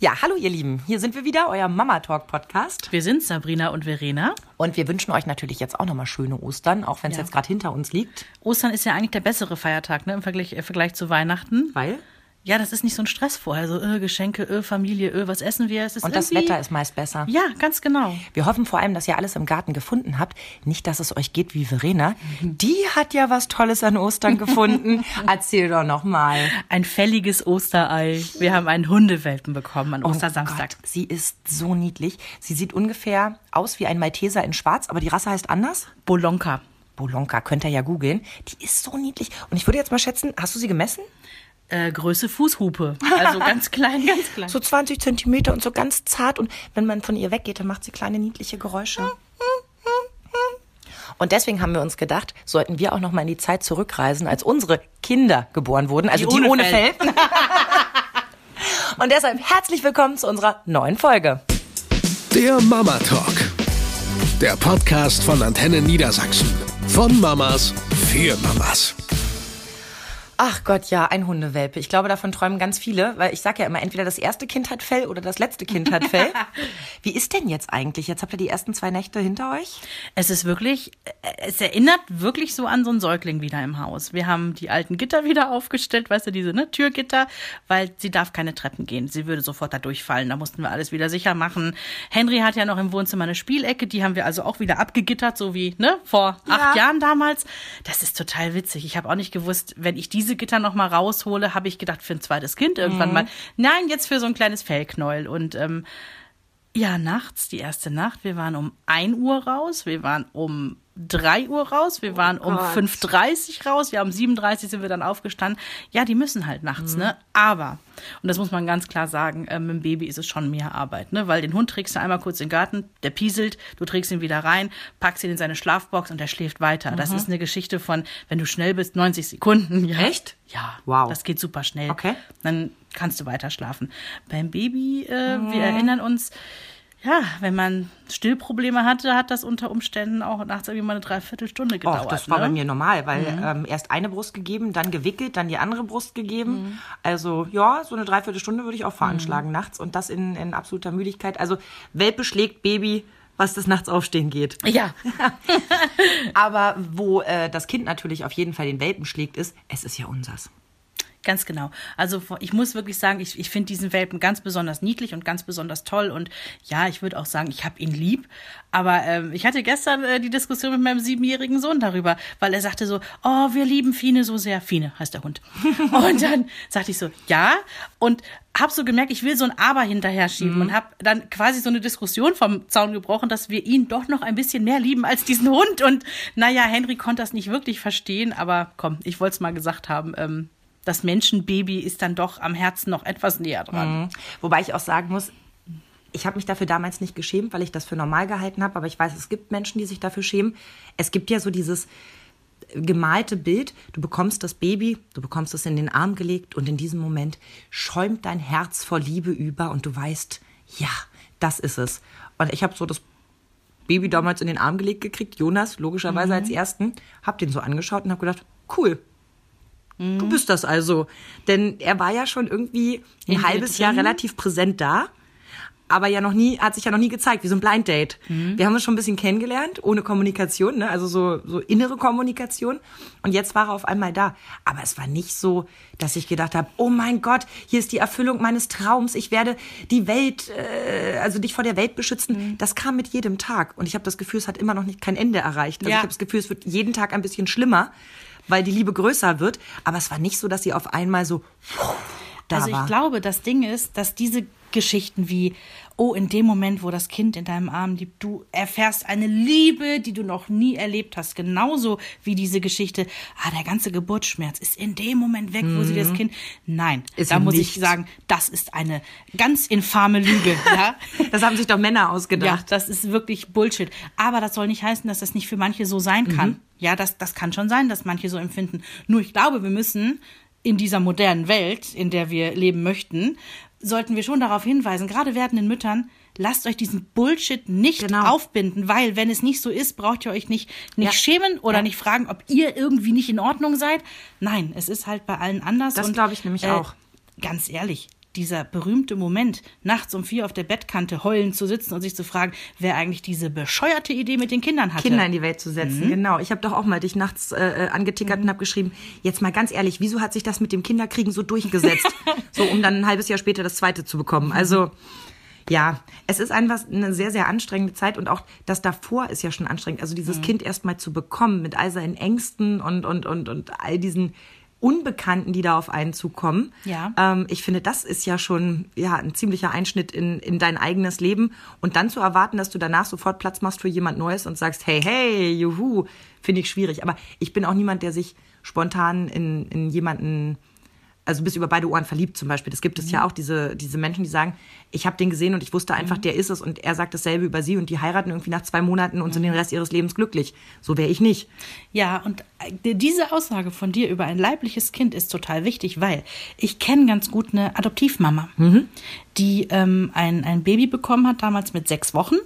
Ja, hallo ihr Lieben, hier sind wir wieder, euer Mama Talk Podcast. Wir sind Sabrina und Verena. Und wir wünschen euch natürlich jetzt auch nochmal schöne Ostern, auch wenn es Ja. jetzt gerade hinter uns liegt. Ostern ist ja eigentlich der bessere Feiertag ne, im Vergleich, äh, Vergleich zu Weihnachten. Weil? Ja, das ist nicht so ein Stress vorher. So, äh, Geschenke, äh, Familie, äh, was essen wir? Es ist Und das Wetter ist meist besser. Ja, ganz genau. Wir hoffen vor allem, dass ihr alles im Garten gefunden habt. Nicht, dass es euch geht wie Verena. Die hat ja was Tolles an Ostern gefunden. Erzähl doch noch mal. Ein fälliges Osterei. Wir haben einen Hundewelpen bekommen an Ostersamstag. Oh Gott, sie ist so niedlich. Sie sieht ungefähr aus wie ein Malteser in schwarz, aber die Rasse heißt anders. Bolonka. Bolonka, könnt ihr ja googeln. Die ist so niedlich. Und ich würde jetzt mal schätzen, hast du sie gemessen? Äh, Größe Fußhupe. Also ganz klein, ganz klein. So 20 Zentimeter und so ganz zart. Und wenn man von ihr weggeht, dann macht sie kleine niedliche Geräusche. Und deswegen haben wir uns gedacht, sollten wir auch noch mal in die Zeit zurückreisen, als unsere Kinder geboren wurden, also die, Die ohne ohne Fell. Und deshalb herzlich willkommen zu unserer neuen Folge. Der Mama Talk. Der Podcast von Antenne Niedersachsen. Von Mamas für Mamas. Ach Gott, ja, ein Hundewelpe. Ich glaube, davon träumen ganz viele, weil ich sage ja immer, entweder das erste Kind hat Fell oder das letzte Kind hat Fell. Wie ist denn jetzt eigentlich? Jetzt habt ihr die ersten zwei Nächte hinter euch? Es ist wirklich, es erinnert wirklich so an so einen Säugling wieder im Haus. Wir haben die alten Gitter wieder aufgestellt, weißt du, diese ne, Türgitter, weil sie darf keine Treppen gehen. Sie würde sofort da durchfallen. Da mussten wir alles wieder sicher machen. Henry hat ja noch im Wohnzimmer eine Spielecke, die haben wir also auch wieder abgegittert, so wie ne, vor acht Jahren damals. Das ist total witzig. Ich habe auch nicht gewusst, wenn ich diese Gitter noch mal raushole, habe ich gedacht, für ein zweites Kind irgendwann mal. Nein, jetzt für so ein kleines Fellknäuel. Und ähm, ja, nachts, die erste Nacht. Wir waren um 1 Uhr raus, wir waren um 3 Uhr raus, wir waren um 5.30 Uhr raus, ja, um 7.30 Uhr sind wir dann aufgestanden. Ja, die müssen halt nachts, ne? Aber, und das muss man ganz klar sagen, äh, mit dem Baby ist es schon mehr Arbeit, ne? Weil den Hund trägst du einmal kurz in den Garten, der pieselt, du trägst ihn wieder rein, packst ihn in seine Schlafbox und er schläft weiter. Das ist eine Geschichte von, wenn du schnell bist, 90 Sekunden. Ja. Echt? Ja. Wow. Das geht super schnell. Okay. Dann kannst du weiter schlafen. Beim Baby, äh, wir erinnern uns, ja, wenn man Stillprobleme hatte, hat das unter Umständen auch nachts irgendwie mal eine Dreiviertelstunde gedauert. Och, das war ne? bei mir normal, weil ähm, erst eine Brust gegeben, dann gewickelt, dann die andere Brust gegeben. Also ja, so eine Dreiviertelstunde würde ich auch veranschlagen nachts und das in, in absoluter Müdigkeit. Also Welpe schlägt Baby, was das nachts aufstehen geht. Ja, Aber wo äh, das Kind natürlich auf jeden Fall den Welpen schlägt, ist, es ist ja unsers. Ganz genau. Also ich muss wirklich sagen, ich, ich finde diesen Welpen ganz besonders niedlich und ganz besonders toll. Und ja, ich würde auch sagen, ich habe ihn lieb. Aber ähm, ich hatte gestern äh, die Diskussion mit meinem siebenjährigen Sohn darüber, weil er sagte so, oh, wir lieben Fine so sehr. Fine heißt der Hund. und dann sagte ich so, ja. Und habe so gemerkt, ich will so ein Aber hinterher schieben und habe dann quasi so eine Diskussion vom Zaun gebrochen, dass wir ihn doch noch ein bisschen mehr lieben als diesen Hund. Und naja, Henry konnte das nicht wirklich verstehen, aber komm, ich wollte es mal gesagt haben. Ähm, das Menschenbaby ist dann doch am Herzen noch etwas näher dran. Wobei ich auch sagen muss, ich habe mich dafür damals nicht geschämt, weil ich das für normal gehalten habe, aber ich weiß, es gibt Menschen, die sich dafür schämen. Es gibt ja so dieses gemalte Bild, du bekommst das Baby, du bekommst es in den Arm gelegt und in diesem Moment schäumt dein Herz vor Liebe über und du weißt, ja, das ist es. Und ich habe so das Baby damals in den Arm gelegt gekriegt, Jonas logischerweise als ersten, hab den so angeschaut und habe gedacht, cool. Du bist das also. Denn er war ja schon irgendwie ein In halbes Jahr drin. relativ präsent da aber ja noch nie, hat sich ja noch nie gezeigt, wie so ein Blind Date. Wir haben uns schon ein bisschen kennengelernt, ohne Kommunikation, ne? also so, so innere Kommunikation. Und jetzt war er auf einmal da. Aber es war nicht so, dass ich gedacht habe, oh mein Gott, hier ist die Erfüllung meines Traums, ich werde die Welt, äh, also dich vor der Welt beschützen. Das kam mit jedem Tag. Und ich habe das Gefühl, es hat immer noch nicht kein Ende erreicht. Also Ja. ich habe das Gefühl, es wird jeden Tag ein bisschen schlimmer, weil die Liebe größer wird. Aber es war nicht so, dass sie auf einmal so da Also ich war. glaube, das Ding ist, dass diese Geschichten wie, oh, in dem Moment, wo das Kind in deinem Arm liegt, du erfährst eine Liebe, die du noch nie erlebt hast. Genauso wie diese Geschichte, ah, der ganze Geburtsschmerz ist in dem Moment weg, wo sie das Kind. Nein, Mhm. Ist da muss nicht. ich sagen, das ist eine ganz infame Lüge. ja? Das haben sich doch Männer Ja, ausgedacht. das ist wirklich Bullshit. Aber das soll nicht heißen, dass das nicht für manche so sein kann. Ja, das, das kann schon sein, dass manche so empfinden. Nur ich glaube, wir müssen in dieser modernen Welt, in der wir leben möchten, sollten wir schon darauf hinweisen, gerade werdenden Müttern, lasst euch diesen Bullshit nicht Genau. aufbinden, weil wenn es nicht so ist, braucht ihr euch nicht, nicht Ja. schämen oder Ja. nicht fragen, ob ihr irgendwie nicht in Ordnung seid. Nein, es ist halt bei allen anders. Das glaube ich nämlich äh, auch. Ganz ehrlich, dieser berühmte Moment, nachts um vier auf der Bettkante heulend zu sitzen und sich zu fragen, wer eigentlich diese bescheuerte Idee mit den Kindern hatte. Kinder in die Welt zu setzen, Mhm. genau. Ich habe doch auch mal dich nachts äh, äh, angetickert und habe geschrieben, jetzt mal ganz ehrlich, wieso hat sich das mit dem Kinderkriegen so durchgesetzt? so, um dann ein halbes Jahr später das zweite zu bekommen. Also, ja, es ist einfach eine sehr, sehr anstrengende Zeit und auch das davor ist ja schon anstrengend. Also Mhm. dieses Kind erst mal zu bekommen mit all seinen Ängsten und, und, und, und all diesen Unbekannten, die da auf einen zukommen. Ja. Ähm, ich finde, das ist ja schon ja, ein ziemlicher Einschnitt in, in dein eigenes Leben. Und dann zu erwarten, dass du danach sofort Platz machst für jemand Neues und sagst, hey, hey, juhu, finde ich schwierig. Aber ich bin auch niemand, der sich spontan in, in jemanden, also bis über beide Ohren verliebt zum Beispiel. Das gibt es ja auch, diese, diese Menschen, die sagen, ich habe den gesehen und ich wusste einfach, der ist es. Und er sagt dasselbe über sie und die heiraten irgendwie nach zwei Monaten und sind den Rest ihres Lebens glücklich. So wäre ich nicht. Ja, und äh, diese Aussage von dir über ein leibliches Kind ist total wichtig, weil ich kenne ganz gut eine Adoptivmama, die ähm, ein, ein Baby bekommen hat, damals mit sechs Wochen.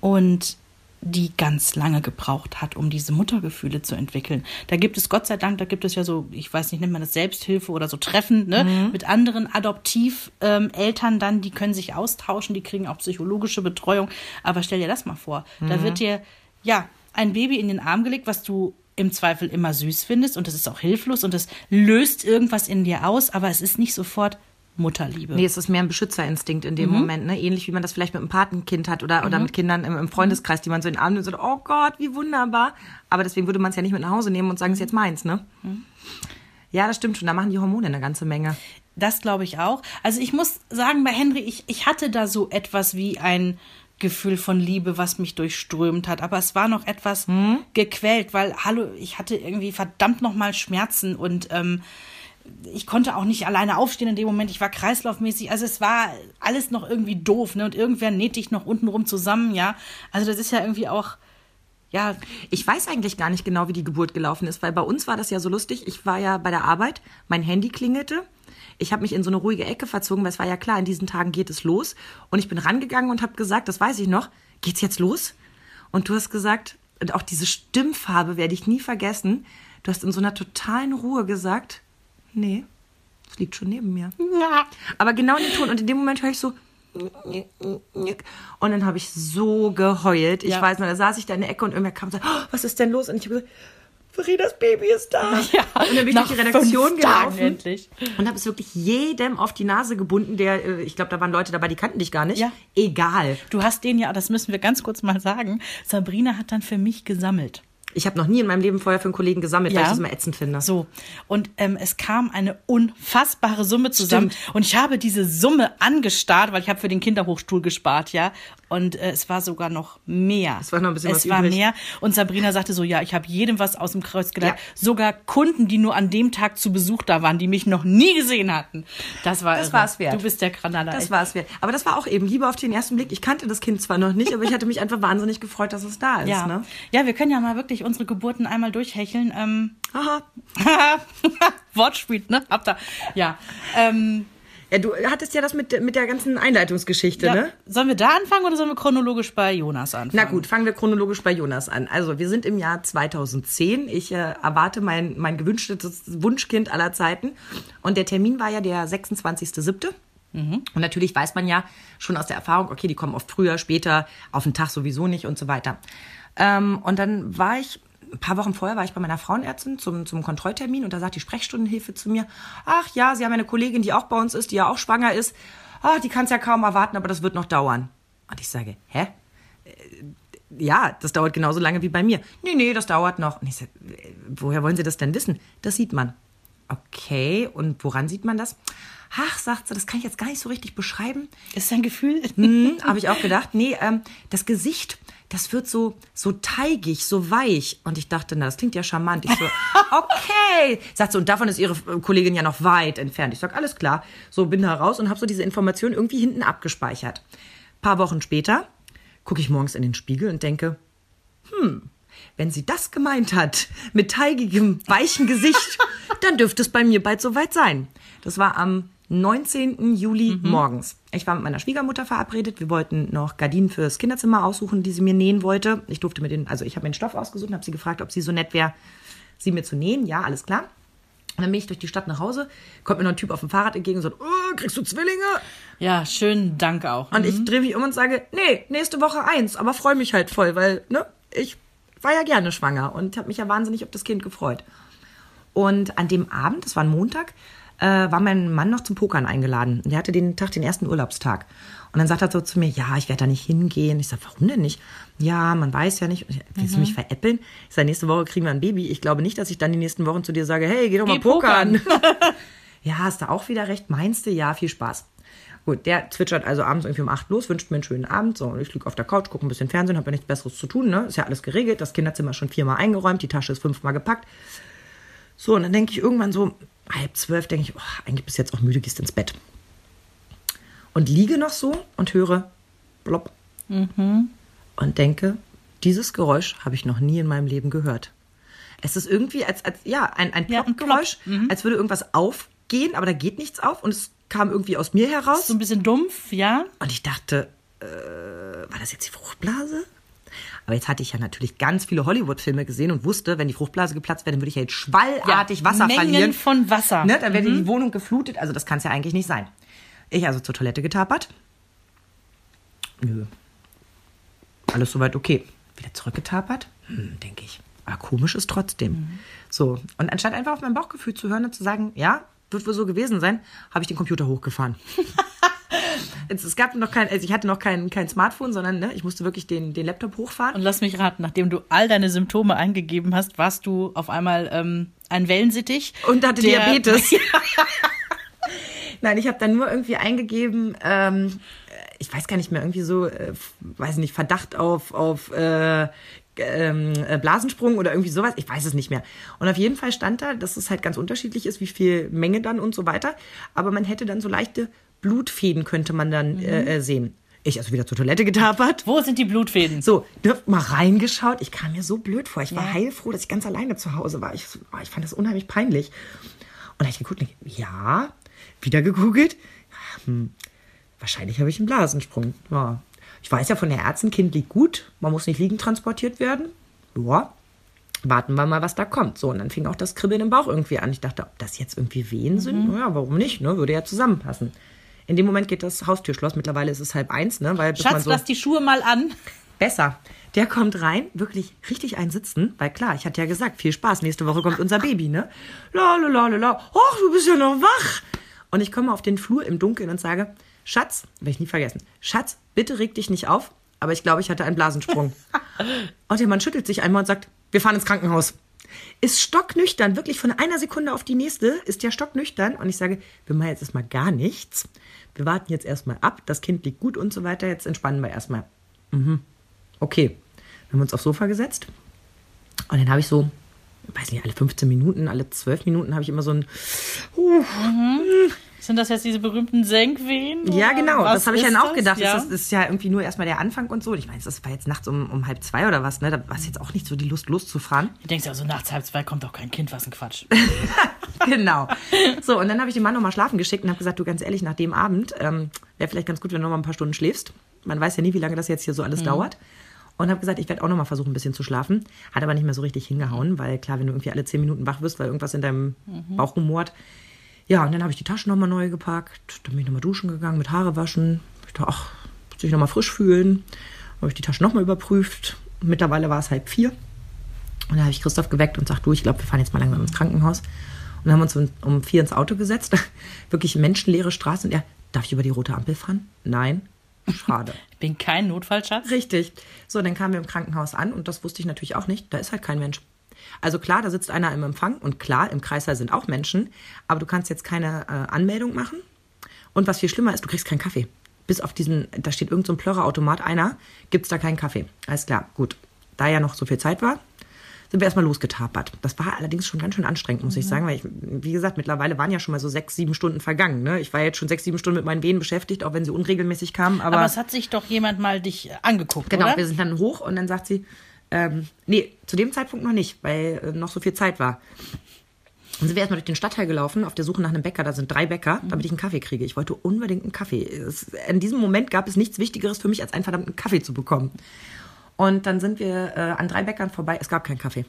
Und die ganz lange gebraucht hat, um diese Muttergefühle zu entwickeln. Da gibt es Gott sei Dank, da gibt es ja so, ich weiß nicht, nennt man das Selbsthilfe oder so Treffen ne, mit anderen Adoptiveltern dann, die können sich austauschen, die kriegen auch psychologische Betreuung. Aber stell dir das mal vor, da wird dir ja ein Baby in den Arm gelegt, was du im Zweifel immer süß findest und es ist auch hilflos und es löst irgendwas in dir aus, aber es ist nicht sofort Mutterliebe. Nee, es ist mehr ein Beschützerinstinkt in Mhm. dem Moment, ne? Ähnlich wie man das vielleicht mit einem Patenkind hat oder, oder mit Kindern im, im Freundeskreis, die man so in den Arm nimmt und sagt, oh Gott, wie wunderbar. Aber deswegen würde man es ja nicht mit nach Hause nehmen und sagen, es ist jetzt meins, ne? Mhm. Ja, das stimmt schon. Da machen die Hormone eine ganze Menge. Das glaube ich auch. Also ich muss sagen, bei Henry, ich, ich hatte da so etwas wie ein Gefühl von Liebe, was mich durchströmt hat. Aber es war noch etwas gequält, weil, hallo, ich hatte irgendwie verdammt nochmal Schmerzen und ähm, ich konnte auch nicht alleine aufstehen in dem Moment. Ich war kreislaufmäßig. Also es war alles noch irgendwie doof, ne? Und irgendwer näht dich noch untenrum zusammen, ja. Also das ist ja irgendwie auch, ja, Ich weiß eigentlich gar nicht genau, wie die Geburt gelaufen ist, weil bei uns war das ja so lustig. Ich war ja bei der Arbeit, mein Handy klingelte. Ich habe mich in so eine ruhige Ecke verzogen, weil es war ja klar, in diesen Tagen geht es los. Und ich bin rangegangen und habe gesagt, das weiß ich noch, geht's jetzt los? Und du hast gesagt, und auch diese Stimmfarbe werde ich nie vergessen. Du hast in so einer totalen Ruhe gesagt, nee, es liegt schon neben mir. Aber genau in dem Ton. Und in dem Moment höre ich so. Und dann habe ich so geheult. Ich Ja. weiß noch, da saß ich da in der Ecke und irgendwer kam und sagte, oh, was ist denn los? Und ich habe gesagt, Fridas Baby ist da. Ja, und dann bin ich durch die Redaktion gelaufen endlich. und habe es wirklich jedem auf die Nase gebunden, der, äh, ich glaube, da waren Leute dabei, die kannten dich gar nicht. Ja. Egal. du hast den ja, das müssen wir ganz kurz mal sagen. Sabrina hat dann für mich gesammelt. Ich habe noch nie in meinem Leben vorher für einen Kollegen gesammelt, weil Ja. ich das immer ätzend finde. So. Und ähm, es kam eine unfassbare Summe zusammen. Und ich habe diese Summe angestarrt, weil ich habe für den Kinderhochstuhl gespart, ja. Und äh, es war sogar noch mehr. Es war noch ein bisschen Es was war übrig. mehr. Und Sabrina sagte so, ja, ich habe jedem was aus dem Kreuz gelernt. Ja. Sogar Kunden, die nur an dem Tag zu Besuch da waren, die mich noch nie gesehen hatten. Das war Das irre. war's wert. Du bist der Granada. Das war es wert. Aber das war auch eben Liebe auf den ersten Blick. Ich kannte das Kind zwar noch nicht, aber ich hatte mich einfach wahnsinnig gefreut, dass es da ist. ja. Ne? ja, wir können ja mal wirklich unsere Geburten einmal durchhecheln. Ähm, Aha. Wortspiel, ne? Habt ihr. Ja. Ähm, Ja, du hattest ja das mit, mit der ganzen Einleitungsgeschichte, ja. ne? Sollen wir da anfangen oder sollen wir chronologisch bei Jonas anfangen? Na gut, fangen wir chronologisch bei Jonas an. Also, wir sind im Jahr 2010. Ich äh, erwarte mein, mein gewünschtes Wunschkind aller Zeiten. Und der Termin war ja der 26.07. Und natürlich weiß man ja schon aus der Erfahrung, okay, die kommen oft früher, später, auf den Tag sowieso nicht und so weiter. Ähm, und dann war ich, ein paar Wochen vorher war ich bei meiner Frauenärztin zum, zum Kontrolltermin und da sagt die Sprechstundenhilfe zu mir, ach ja, Sie haben eine Kollegin, die auch bei uns ist, die ja auch schwanger ist. Ach, die kann es ja kaum erwarten, aber das wird noch dauern. Und ich sage, hä? ja, das dauert genauso lange wie bei mir. Nee, nee, das dauert noch. Und ich sage, woher wollen Sie das denn wissen? Das sieht man. Okay, und woran sieht man das? Ach, sagt sie, das kann ich jetzt gar nicht so richtig beschreiben. Ist dein Gefühl? Hm, Habe ich auch gedacht. Nee, ähm, das Gesicht, das wird so, so teigig, so weich. Und ich dachte, na, das klingt ja charmant. Ich so, okay. Sagt sie, und davon ist ihre Kollegin ja noch weit entfernt. Ich sag, alles klar. So, bin da raus und habe so diese Information irgendwie hinten abgespeichert. paar Wochen später gucke ich morgens in den Spiegel und denke, hm, wenn sie das gemeint hat, mit teigigem, weichen Gesicht, dann dürfte es bei mir bald soweit sein. Das war am 19. Juli morgens. Ich war mit meiner Schwiegermutter verabredet. Wir wollten noch Gardinen fürs Kinderzimmer aussuchen, die sie mir nähen wollte. Ich durfte mir den, also ich habe mir den Stoff ausgesucht und habe sie gefragt, ob sie so nett wäre, sie mir zu nähen. Ja, alles klar. Und dann bin ich durch die Stadt nach Hause, kommt mir noch ein Typ auf dem Fahrrad entgegen und sagt, oh, kriegst du Zwillinge? Ja, schönen Dank auch. Und ich drehe mich um und sage, nee, nächste Woche eins, aber freue mich halt voll, weil, ne, ich war ja gerne schwanger und habe mich ja wahnsinnig auf das Kind gefreut. Und an dem Abend, das war ein Montag, äh, war mein Mann noch zum Pokern eingeladen. Und der hatte den Tag den ersten Urlaubstag. Und dann sagt er so zu mir, ja, ich werde da nicht hingehen. Ich sage, warum denn nicht? Ja, man weiß ja nicht. Willst du mich veräppeln? Ich sage, nächste Woche kriegen wir ein Baby. Ich glaube nicht, dass ich dann die nächsten Wochen zu dir sage, hey, geh doch mal pokern. ja, hast du auch wieder recht? Meinst du? Ja, viel Spaß. Gut, der zwitschert also abends irgendwie um 8 los, wünscht mir einen schönen Abend. So, und ich liege auf der Couch, gucke ein bisschen Fernsehen, habe ja nichts Besseres zu tun, ne? Ist ja alles geregelt. Das Kinderzimmer schon viermal eingeräumt, die Tasche ist fünfmal gepackt. So, und dann denke ich irgendwann so, halb zwölf, denke ich, oh, eigentlich bist du jetzt auch müde, gehst ins Bett. Und liege noch so und höre blopp. Und denke, dieses Geräusch habe ich noch nie in meinem Leben gehört. Es ist irgendwie als, als ja, ein, ein Ja, ein Plopp-Geräusch, als würde irgendwas aufgehen, aber da geht nichts auf und es kam irgendwie aus mir heraus. So ein bisschen dumpf, ja. Und ich dachte, äh, war das jetzt die Fruchtblase? Aber jetzt hatte ich ja natürlich ganz viele Hollywood-Filme gesehen und wusste, wenn die Fruchtblase geplatzt wäre, dann würde ich ja jetzt schwallartig Wasser Mengen verlieren. von Wasser. Ne, dann wäre die Wohnung geflutet. Also das kann es ja eigentlich nicht sein. Ich also zur Toilette getapert. Nö. Alles soweit okay. Wieder zurückgetapert. Hm, denke ich. Aber komisch ist trotzdem. So. Und anstatt einfach auf mein Bauchgefühl zu hören und zu sagen, ja, wird wohl so gewesen sein, habe ich den Computer hochgefahren. es, es gab noch kein, also ich hatte noch kein, kein Smartphone, sondern ne, ich musste wirklich den, den Laptop hochfahren. Und lass mich raten, nachdem du all deine Symptome eingegeben hast, warst du auf einmal ähm, ein Wellensittich. Und hatte Diabetes. Nein, ich habe dann nur irgendwie eingegeben, ähm, ich weiß gar nicht mehr, irgendwie so, äh, weiß nicht, Verdacht auf, auf äh, ähm, äh, Blasensprung oder irgendwie sowas. Ich weiß es nicht mehr. Und auf jeden Fall stand da, dass es halt ganz unterschiedlich ist, wie viel Menge dann und so weiter. Aber man hätte dann so leichte Blutfäden, könnte man dann äh, äh, sehen. Ich also wieder zur Toilette getapert. Wo sind die Blutfäden? So, ne, mal reingeschaut. Ich kam mir so blöd vor. Ich war heilfroh, dass ich ganz alleine zu Hause war. Ich, oh, ich fand das unheimlich peinlich. Und da hab ich geguckt, ja, wieder gegoogelt. Hm, wahrscheinlich habe ich einen Blasensprung. Ja. Ich weiß ja von der Ärztin, Kind liegt gut. Man muss nicht liegend transportiert werden. Ja, warten wir mal, was da kommt. So, und dann fing auch das Kribbeln im Bauch irgendwie an. Ich dachte, ob das jetzt irgendwie Wehen sind? Ja, warum nicht? Ne? Würde ja zusammenpassen. In dem Moment geht das Haustürschloss. Mittlerweile ist es halb eins, ne? Weil Schatz, so lass die Schuhe mal an. besser. Der kommt rein, wirklich richtig einsitzen, weil klar, ich hatte ja gesagt, viel Spaß, nächste Woche kommt unser Baby, ne? La la la la la, ach, du bist ja noch wach. Und ich komme auf den Flur im Dunkeln und sage, Schatz, werde ich nie vergessen, Schatz, bitte reg dich nicht auf, aber ich glaube, ich hatte einen Blasensprung. und der Mann schüttelt sich einmal und sagt, wir fahren ins Krankenhaus. Ist stocknüchtern, wirklich von einer Sekunde auf die nächste ist der stocknüchtern. Und ich sage, wir machen jetzt erstmal gar nichts. Wir warten jetzt erstmal ab, das Kind liegt gut und so weiter, jetzt entspannen wir erstmal. Okay. Dann haben wir uns aufs Sofa gesetzt. Und dann habe ich so, weiß nicht, alle 15 Minuten, alle 12 Minuten habe ich immer so ein. Sind das jetzt diese berühmten Senkwehen? Ja, genau. was Das habe ich dann auch gedacht. Ja. Das, ist, ja irgendwie nur erstmal der Anfang und so. Ich meine, das war jetzt nachts um, um halb zwei oder was, ne? Da war es jetzt auch nicht so die Lust, loszufahren. Du denkst ja, so nachts halb zwei kommt doch kein Kind, was ein Quatsch. genau. So, und dann habe ich den Mann nochmal schlafen geschickt und habe gesagt, du ganz ehrlich, nach dem Abend ähm, wäre vielleicht ganz gut, wenn du noch mal ein paar Stunden schläfst. Man weiß ja nie, wie lange das jetzt hier so alles dauert. Und habe gesagt, ich werde auch noch mal versuchen, ein bisschen zu schlafen. Hat aber nicht mehr so richtig hingehauen, weil klar, wenn du irgendwie alle zehn Minuten wach wirst, weil irgendwas in deinem Bauch rumort. Ja, und dann habe ich die Taschen nochmal neu gepackt. Dann bin ich nochmal duschen gegangen, mit Haare waschen. Ich dachte, ach, muss ich nochmal frisch fühlen. Habe ich die Taschen nochmal überprüft. Mittlerweile war es halb vier. Und dann habe ich Christoph geweckt und sagt, du, ich glaube, wir fahren jetzt mal langsam ins Krankenhaus. Und dann haben wir uns um, um vier ins Auto gesetzt. Wirklich menschenleere Straße. Und er, darf ich über die rote Ampel fahren? Nein. Schade. Ich bin kein Notfallschatz. Richtig. So, dann kamen wir im Krankenhaus an und das wusste ich natürlich auch nicht. Da ist halt kein Mensch. Also klar, da sitzt einer im Empfang und klar, im Kreißsaal sind auch Menschen, aber du kannst jetzt keine äh, Anmeldung machen. Und was viel schlimmer ist, du kriegst keinen Kaffee. Bis auf diesen, da steht irgend so ein Plörrerautomat einer, gibt's da keinen Kaffee. Alles klar, gut. Da ja noch so viel Zeit war, sind wir erstmal losgetapert. Das war allerdings schon ganz schön anstrengend, muss ich sagen, weil ich, wie gesagt, mittlerweile waren ja schon mal so sechs, sieben Stunden vergangen. Ne? Ich war jetzt schon sechs, sieben Stunden mit meinen Wehen beschäftigt, auch wenn sie unregelmäßig kamen. Aber, Aber es hat sich doch jemand mal dich angeguckt, Genau, oder? wir sind dann hoch und dann sagt sie, ähm, nee, zu dem Zeitpunkt noch nicht, weil äh, noch so viel Zeit war. Dann sind wir erstmal durch den Stadtteil gelaufen, auf der Suche nach einem Bäcker. Da sind drei Bäcker, damit ich einen Kaffee kriege. Ich wollte unbedingt einen Kaffee. Es, in diesem Moment gab es nichts Wichtigeres für mich, als einen verdammten Kaffee zu bekommen. Und dann sind wir äh, an drei Bäckern vorbei. Es gab keinen Kaffee.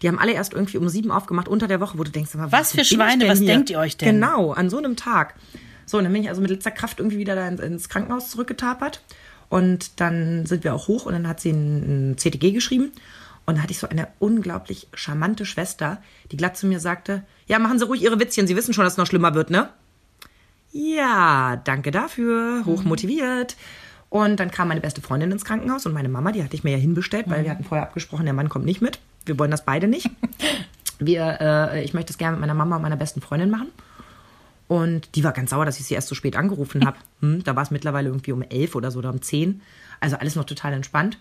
Die haben alle erst irgendwie um sieben aufgemacht unter der Woche, wo du denkst, aber, Was für bin ich Schweine, was hier? denkt ihr euch denn? Genau, an so einem Tag. So, und dann bin ich also mit letzter Kraft irgendwie wieder da ins Krankenhaus zurückgetapert. Und dann sind wir auch hoch und dann hat sie ein, CTG geschrieben. Und da hatte ich so eine unglaublich charmante Schwester, die glatt zu mir sagte, ja, machen Sie ruhig Ihre Witzchen, Sie wissen schon, dass es noch schlimmer wird, ne? Ja, danke dafür, hoch motiviert. Und dann kam meine beste Freundin ins Krankenhaus und meine Mama, die hatte ich mir ja hinbestellt, weil wir hatten vorher abgesprochen, der Mann kommt nicht mit. Wir wollen das beide nicht. Wir, äh, ich möchte es gerne mit meiner Mama und meiner besten Freundin machen. Und die war ganz sauer, dass ich sie erst so spät angerufen habe. Hm, da war es mittlerweile irgendwie um elf oder so oder um zehn. Also alles noch total entspannt.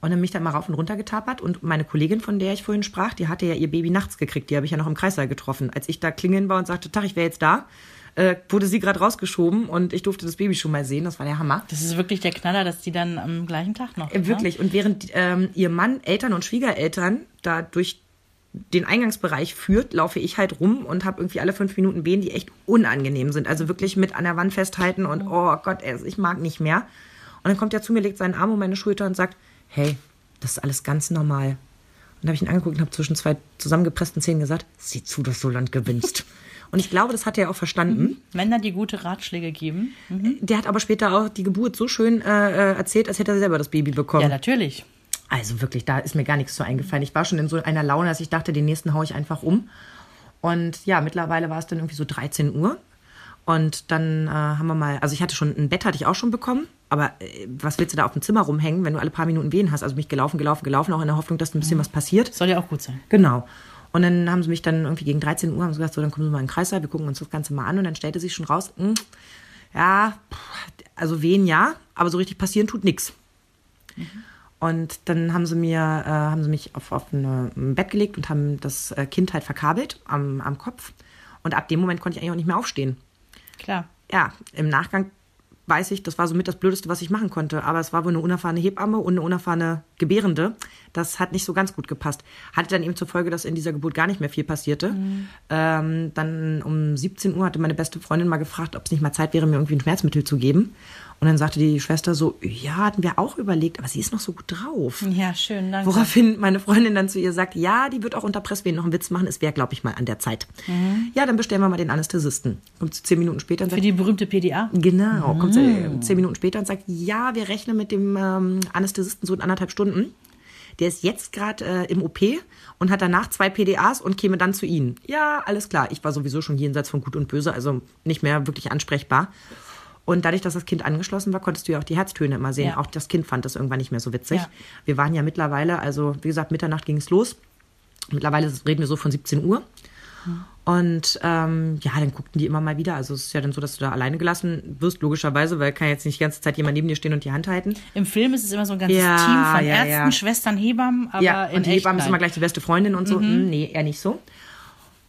Und dann bin ich da mal rauf und runter getapert. Und meine Kollegin, von der ich vorhin sprach, die hatte ja ihr Baby nachts gekriegt. Die habe ich ja noch im Kreissaal getroffen. Als ich da klingeln war und sagte, Tag, ich wäre jetzt da, äh, wurde sie gerade rausgeschoben und ich durfte das Baby schon mal sehen. Das war der Hammer. Das ist wirklich der Knaller, dass die dann am gleichen Tag noch. Äh, Wirklich. Und während ähm, ihr Mann, Eltern und Schwiegereltern da durch den Eingangsbereich führt, laufe ich halt rum und habe irgendwie alle fünf Minuten Wehen, die echt unangenehm sind. Also wirklich mit an der Wand festhalten und oh Gott, ey, ich mag nicht mehr. Und dann kommt er zu mir, legt seinen Arm um meine Schulter und sagt, hey, das ist alles ganz normal. Und da habe ich ihn angeguckt und habe zwischen zwei zusammengepressten Zähnen gesagt, sieh zu, dass du Land gewinnst. und ich glaube, das hat er auch verstanden. Männer, die gute Ratschläge geben. Der hat aber später auch die Geburt so schön äh, äh, erzählt, als hätte er selber das Baby bekommen. Ja, natürlich. Also wirklich, da ist mir gar nichts so eingefallen. Ich war schon in so einer Laune, dass ich dachte, den nächsten haue ich einfach um. Und ja, mittlerweile war es dann irgendwie so 13 Uhr. Und dann äh, haben wir mal, also ich hatte schon ein Bett, hatte ich auch schon bekommen. Aber äh, was willst du da auf dem Zimmer rumhängen, wenn du alle paar Minuten Wehen hast? Also mich gelaufen, gelaufen, gelaufen, auch in der Hoffnung, dass ein bisschen was passiert. Soll ja auch gut sein. Genau. Und dann haben sie mich dann irgendwie gegen 13 Uhr haben sie gesagt, so, dann kommen Sie mal in den Kreissaal, wir gucken uns das Ganze mal an. Und dann stellte sich schon raus, hm, ja, also Wehen ja, aber so richtig passieren tut nichts. Und dann haben sie mir, äh, haben sie mich auf, auf ein Bett gelegt und haben das äh, Kind halt verkabelt am, am Kopf. Und ab dem Moment konnte ich eigentlich auch nicht mehr aufstehen. Klar. Ja, im Nachgang weiß ich, das war somit das Blödeste, was ich machen konnte. Aber es war wohl eine unerfahrene Hebamme und eine unerfahrene Gebärende. Das hat nicht so ganz gut gepasst. Hatte dann eben zur Folge, dass in dieser Geburt gar nicht mehr viel passierte. Ähm, dann um 17 Uhr hatte meine beste Freundin mal gefragt, ob es nicht mal Zeit wäre, mir irgendwie ein Schmerzmittel zu geben. Und dann sagte die Schwester so, ja, hatten wir auch überlegt, aber sie ist noch so gut drauf. Ja, schön, danke. Woraufhin meine Freundin dann zu ihr sagt, ja, die wird auch unter Presswehen noch einen Witz machen. Es wäre, glaube ich, mal an der Zeit. Ja, dann bestellen wir mal den Anästhesisten. Kommt zehn Minuten später und Für sagt, die berühmte PDA. genau, kommt sie zehn Minuten später und sagt, ja, wir rechnen mit dem ähm, Anästhesisten so in anderthalb Stunden. Der ist jetzt gerade äh, im OP und hat danach zwei PDAs und käme dann zu Ihnen. Ja, alles klar. Ich war sowieso schon jenseits von Gut und Böse, also nicht mehr wirklich ansprechbar. Und dadurch, dass das Kind angeschlossen war, konntest du ja auch die Herztöne immer sehen. Ja. Auch das Kind fand das irgendwann nicht mehr so witzig. Ja. Wir waren ja mittlerweile, also wie gesagt, Mitternacht ging es los. Mittlerweile reden wir so von 17 Uhr. Und ähm, ja, dann guckten die immer mal wieder. Also es ist ja dann so, dass du da alleine gelassen wirst, logischerweise, weil kann jetzt nicht die ganze Zeit jemand neben dir stehen und die Hand halten. Im Film ist es immer so ein ganzes Ja, Team von ja, Ärzten, ja. Schwestern, Hebammen, aber ja, in und die echt Hebamme ist immer gleich die beste Freundin und so. Hm, Nee, eher nicht so.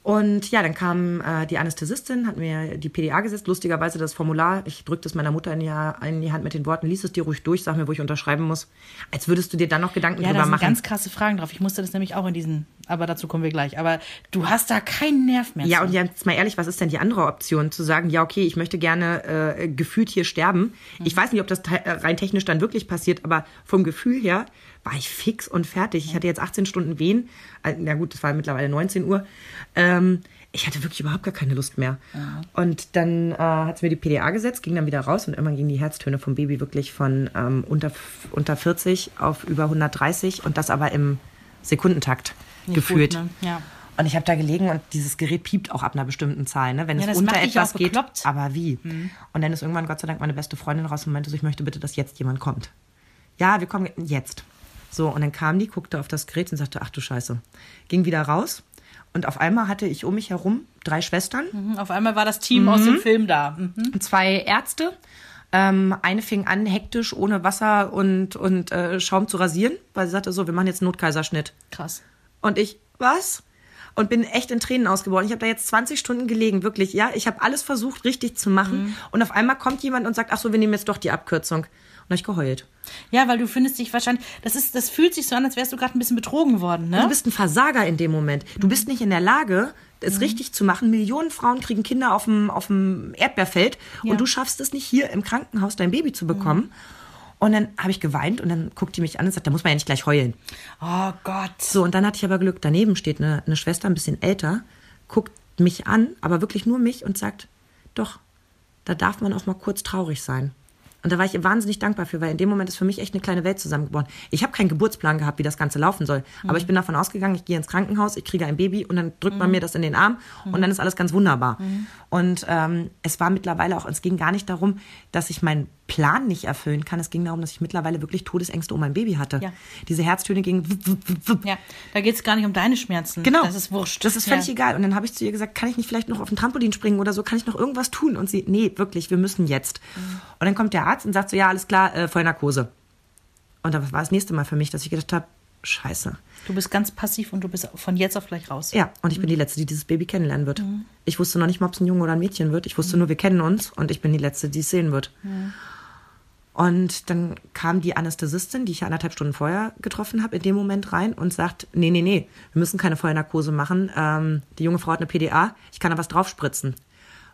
Und ja, dann kam äh, die Anästhesistin, hat mir die PDA gesetzt. Lustigerweise das Formular, ich drückte es meiner Mutter in die, in die Hand mit den Worten, lies es dir ruhig durch, sag mir, wo ich unterschreiben muss. Als würdest du dir dann noch Gedanken Ja, da drüber sind machen. ganz krasse Fragen drauf. Ich musste das nämlich auch in diesen, aber dazu kommen wir gleich. Aber du hast da keinen Nerv mehr. Ja, zu. und jetzt mal ehrlich, was ist denn die andere Option? Zu sagen, ja, okay, ich möchte gerne äh, gefühlt hier sterben. Ich weiß nicht, ob das rein technisch dann wirklich passiert, aber vom Gefühl her war ich fix und fertig. Ich hatte jetzt 18 Stunden Wehen. Äh, Na gut, das war mittlerweile 19 Uhr. Ähm, ich hatte wirklich überhaupt gar keine Lust mehr. Und dann äh, hat sie mir die PDA gesetzt, ging dann wieder raus und irgendwann gingen die Herztöne vom Baby wirklich von ähm, unter, unter 40 auf über 130 und das aber im Sekundentakt Nicht gefühlt. gut, ne? Ja. Und ich habe da gelegen und dieses Gerät piept auch ab einer bestimmten Zahl, ne? wenn Ja, es unter etwas geht. Mhm. Aber wie? Und dann ist irgendwann Gott sei Dank meine beste Freundin raus und meinte so, ich möchte bitte, dass jetzt jemand kommt. Ja, wir kommen jetzt. So, und dann kam die, guckte auf das Gerät und sagte, ach du Scheiße. Ging wieder raus und auf einmal hatte ich um mich herum drei Schwestern, Mhm, Auf einmal war das Team aus dem Film da. Mhm. zwei Ärzte. Ähm, eine fing an, hektisch, ohne Wasser und, und äh, Schaum zu rasieren, weil sie sagte so, wir machen jetzt einen Notkaiserschnitt. Krass. Und ich, was? Und bin echt in Tränen ausgebrochen. Ich habe da jetzt 20 Stunden gelegen, wirklich. Ja, ich habe alles versucht, richtig zu machen. Und auf einmal kommt jemand und sagt, ach so, wir nehmen jetzt doch die Abkürzung. Habe ich geheult. Ja, weil du findest dich wahrscheinlich, das ist, das fühlt sich so an, als wärst du gerade ein bisschen betrogen worden, ne? Du bist ein Versager in dem Moment. Du bist nicht in der Lage, es richtig zu machen. Millionen Frauen kriegen Kinder auf dem, auf dem Erdbeerfeld Ja. und du schaffst es nicht, hier im Krankenhaus dein Baby zu bekommen. Und dann habe ich geweint und dann guckt die mich an und sagt, da muss man ja nicht gleich heulen. Oh Gott. So, und dann hatte ich aber Glück. Daneben steht eine, eine Schwester, ein bisschen älter, guckt mich an, aber wirklich nur mich und sagt, doch, da darf man auch mal kurz traurig sein. Und da war ich wahnsinnig dankbar für, weil in dem Moment ist für mich echt eine kleine Welt zusammengebrochen. Ich habe keinen Geburtsplan gehabt, wie das Ganze laufen soll. Aber ich bin davon ausgegangen, ich gehe ins Krankenhaus, ich kriege ein Baby und dann drückt man mir das in den Arm und dann ist alles ganz wunderbar. Und ähm, es war mittlerweile auch, es ging gar nicht darum, dass ich meinen Plan nicht erfüllen kann. Es ging darum, dass ich mittlerweile wirklich Todesängste um mein Baby hatte. Ja. Diese Herztöne gingen. Ja, da geht es gar nicht um deine Schmerzen. Genau. Das ist wurscht. Das ist völlig ja. egal. Und dann habe ich zu ihr gesagt, kann ich nicht vielleicht noch auf den Trampolin springen oder so? Kann ich noch irgendwas tun? Und sie, nee, wirklich, wir müssen jetzt. Und dann kommt der Arzt und sagt so, ja, alles klar, äh, Vollnarkose. Und das war das nächste Mal für mich, dass ich gedacht habe, scheiße. Du bist ganz passiv und du bist von jetzt auf gleich raus. Ja, und ich bin die Letzte, die dieses Baby kennenlernen wird. Ich wusste noch nicht mal, ob es ein Junge oder ein Mädchen wird. Ich wusste nur, wir kennen uns und ich bin die Letzte, die es sehen wird. Und dann kam die Anästhesistin, die ich ja anderthalb Stunden vorher getroffen habe, in dem Moment rein und sagt, nee, nee, nee, wir müssen keine Vollnarkose machen. Ähm, die junge Frau hat eine PDA, ich kann da was draufspritzen.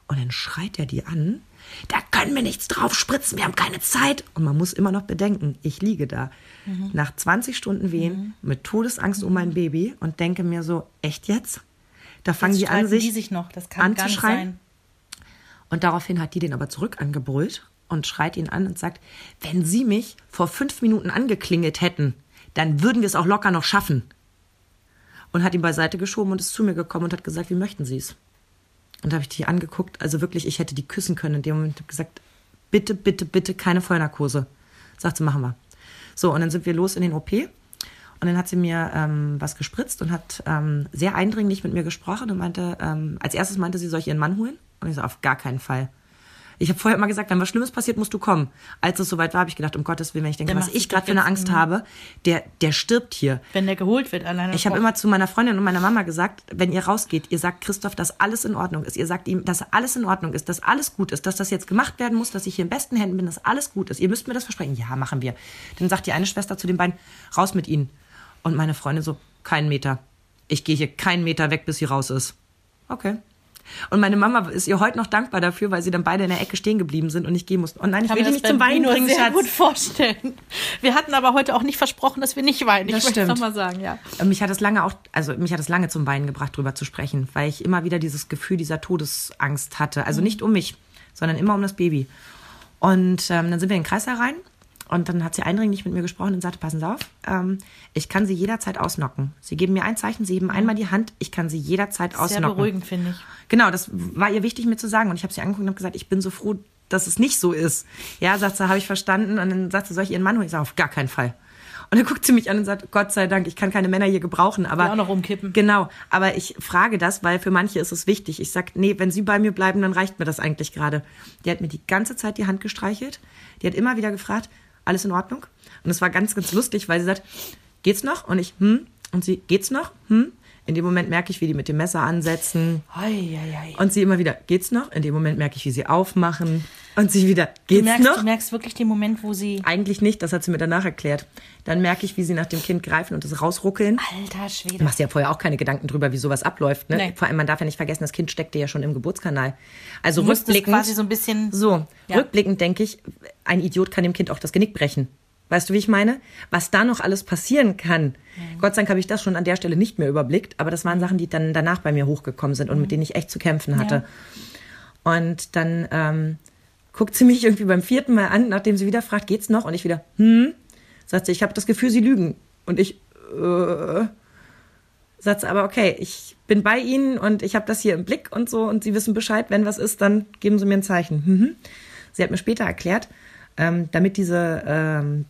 Und dann schreit er die an, da können wir nichts draufspritzen, wir haben keine Zeit. Und man muss immer noch bedenken, ich liege da nach 20 Stunden Wehen mit Todesangst um mein Baby und denke mir so, echt jetzt? Da fangen Jetzt die an, sich die sich noch. Das kann anzuschreien. Und daraufhin hat die den aber zurück angebrüllt und schreit ihn an und sagt, wenn Sie mich vor fünf Minuten angeklingelt hätten, dann würden wir es auch locker noch schaffen. Und hat ihn beiseite geschoben und ist zu mir gekommen und hat gesagt, wie möchten Sie es? Und da habe ich die angeguckt, also wirklich, ich hätte die küssen können in dem Moment. Ich habe gesagt, bitte, bitte, bitte keine Vollnarkose. Sagt sie, machen wir. So, und dann sind wir los in den OP. Und dann hat sie mir ähm, was gespritzt und hat ähm, sehr eindringlich mit mir gesprochen und meinte, ähm, als erstes meinte sie, soll ich ihren Mann holen? Und ich so, auf gar keinen Fall. Ich habe vorher immer gesagt, wenn was Schlimmes passiert, musst du kommen. Als es soweit war, habe ich gedacht, um Gottes Willen, wenn ich denke, was ich gerade für eine Angst habe, der, der stirbt hier. Wenn der geholt wird alleine. Ich habe immer zu meiner Freundin und meiner Mama gesagt, wenn ihr rausgeht, ihr sagt Christoph, dass alles in Ordnung ist. Ihr sagt ihm, dass alles in Ordnung ist, dass alles gut ist, dass das jetzt gemacht werden muss, dass ich hier in besten Händen bin, dass alles gut ist. Ihr müsst mir das versprechen. Ja, machen wir. Dann sagt die eine Schwester zu den beiden, raus mit ihnen. Und meine Freundin so, keinen Meter. Ich gehe hier keinen Meter weg, bis sie raus ist. Okay. Und meine Mama ist ihr heute noch dankbar dafür, weil sie dann beide in der Ecke stehen geblieben sind und nicht gehen mussten. Und nein, ich kann will das nicht zum Weinen Vino bringen, sehr Schatz. gut vorstellen. Wir hatten aber heute auch nicht versprochen, dass wir nicht weinen. Das ich möchte stimmt. noch mal sagen, ja. Mich hat es lange auch, also mich hat es lange zum Weinen gebracht, drüber zu sprechen, weil ich immer wieder dieses Gefühl dieser Todesangst hatte. Also nicht um mich, sondern immer um das Baby. Und ähm, dann sind wir in den Kreis herein und dann hat sie eindringlich mit mir gesprochen und sagte, passen Sie auf, ähm, ich kann Sie jederzeit ausnocken. Sie geben mir ein Zeichen, Sie heben einmal die Hand, ich kann Sie jederzeit Sehr ausnocken. beruhigend, finde ich. Genau, das war ihr wichtig mir zu sagen. Und ich habe sie angeguckt und habe gesagt, ich bin so froh, dass es nicht so ist. Ja, sagt sie, habe ich verstanden. Und dann sagt sie, soll ich ihren Mann holen? Ich sage, auf gar keinen Fall. Und dann guckt sie mich an und sagt, Gott sei Dank, ich kann keine Männer hier gebrauchen. Aber auch noch umkippen. Genau, aber ich frage das, weil für manche ist es wichtig. Ich sag, nee, wenn Sie bei mir bleiben, dann reicht mir das eigentlich gerade. Die hat mir die ganze Zeit die Hand gestreichelt. Die hat immer wieder gefragt, alles in Ordnung? Und es war ganz, ganz lustig, weil sie sagt, geht's noch? Und ich, hm? Und sie, geht's noch? Hm? In dem Moment merke ich, wie die mit dem Messer ansetzen. Ei, ei, ei. Und sie immer wieder, geht's noch? In dem Moment merke ich, wie sie aufmachen. Und sie wieder, Du geht's merkst, noch? du merkst wirklich den Moment, wo sie. Eigentlich nicht, das hat sie mir danach erklärt. Dann merke ich, wie sie nach dem Kind greifen und es rausruckeln. Alter Schwede. Du machst dir ja vorher auch keine Gedanken drüber, wie sowas abläuft. Ne? Nee. Vor allem, man darf ja nicht vergessen, das Kind steckte ja schon im Geburtskanal. Also Du rückblickend, quasi so ein bisschen. so, Ja. rückblickend denke ich, ein Idiot kann dem Kind auch das Genick brechen. Weißt du, wie ich meine? Was da noch alles passieren kann. Gott sei Dank habe ich das schon an der Stelle nicht mehr überblickt, aber das waren Sachen, die dann danach bei mir hochgekommen sind und mit denen ich echt zu kämpfen hatte. Und dann ähm, guckt sie mich irgendwie beim vierten Mal an, nachdem sie wieder fragt, geht's noch? Und ich wieder, hm? Sagt sie, ich habe das Gefühl, sie lügen. Und ich, äh, sagt sie, aber okay, ich bin bei Ihnen und ich habe das hier im Blick und so und Sie wissen Bescheid, wenn was ist, dann geben Sie mir ein Zeichen. Mhm. Sie hat mir später erklärt, ähm, damit diese ähm,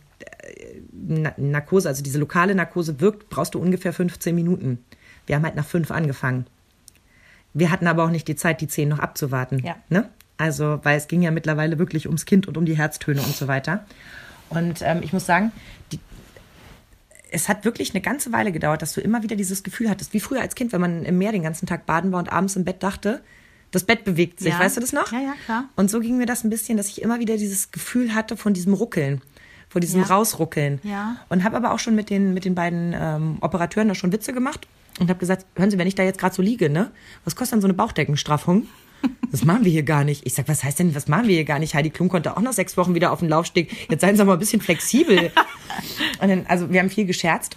Narkose, also diese lokale Narkose wirkt, brauchst du ungefähr 15 Minuten. Wir haben halt nach fünf angefangen. Wir hatten aber auch nicht die Zeit, die zehn noch abzuwarten. Ja. Ne? Also, weil es ging ja mittlerweile wirklich ums Kind und um die Herztöne und so weiter. Und ähm, ich muss sagen, die, es hat wirklich eine ganze Weile gedauert, dass du immer wieder dieses Gefühl hattest, wie früher als Kind, wenn man im Meer den ganzen Tag baden war und abends im Bett dachte, das Bett bewegt sich. Ja. Weißt du das noch? Ja, ja, klar. Und so ging mir das ein bisschen, dass ich immer wieder dieses Gefühl hatte von diesem Ruckeln, von diesem Ja. Rausruckeln. Ja. Und habe aber auch schon mit den, mit den beiden ähm, Operateuren da schon Witze gemacht und habe gesagt, hören Sie, wenn ich da jetzt gerade so liege, ne, was kostet dann so eine Bauchdeckenstraffung? Das machen wir hier gar nicht. Ich sag, was heißt denn, was machen wir hier gar nicht? Heidi Klum konnte auch noch sechs Wochen wieder auf den Laufsteg. Jetzt seien Sie mal ein bisschen flexibel. Und dann, also wir haben viel gescherzt.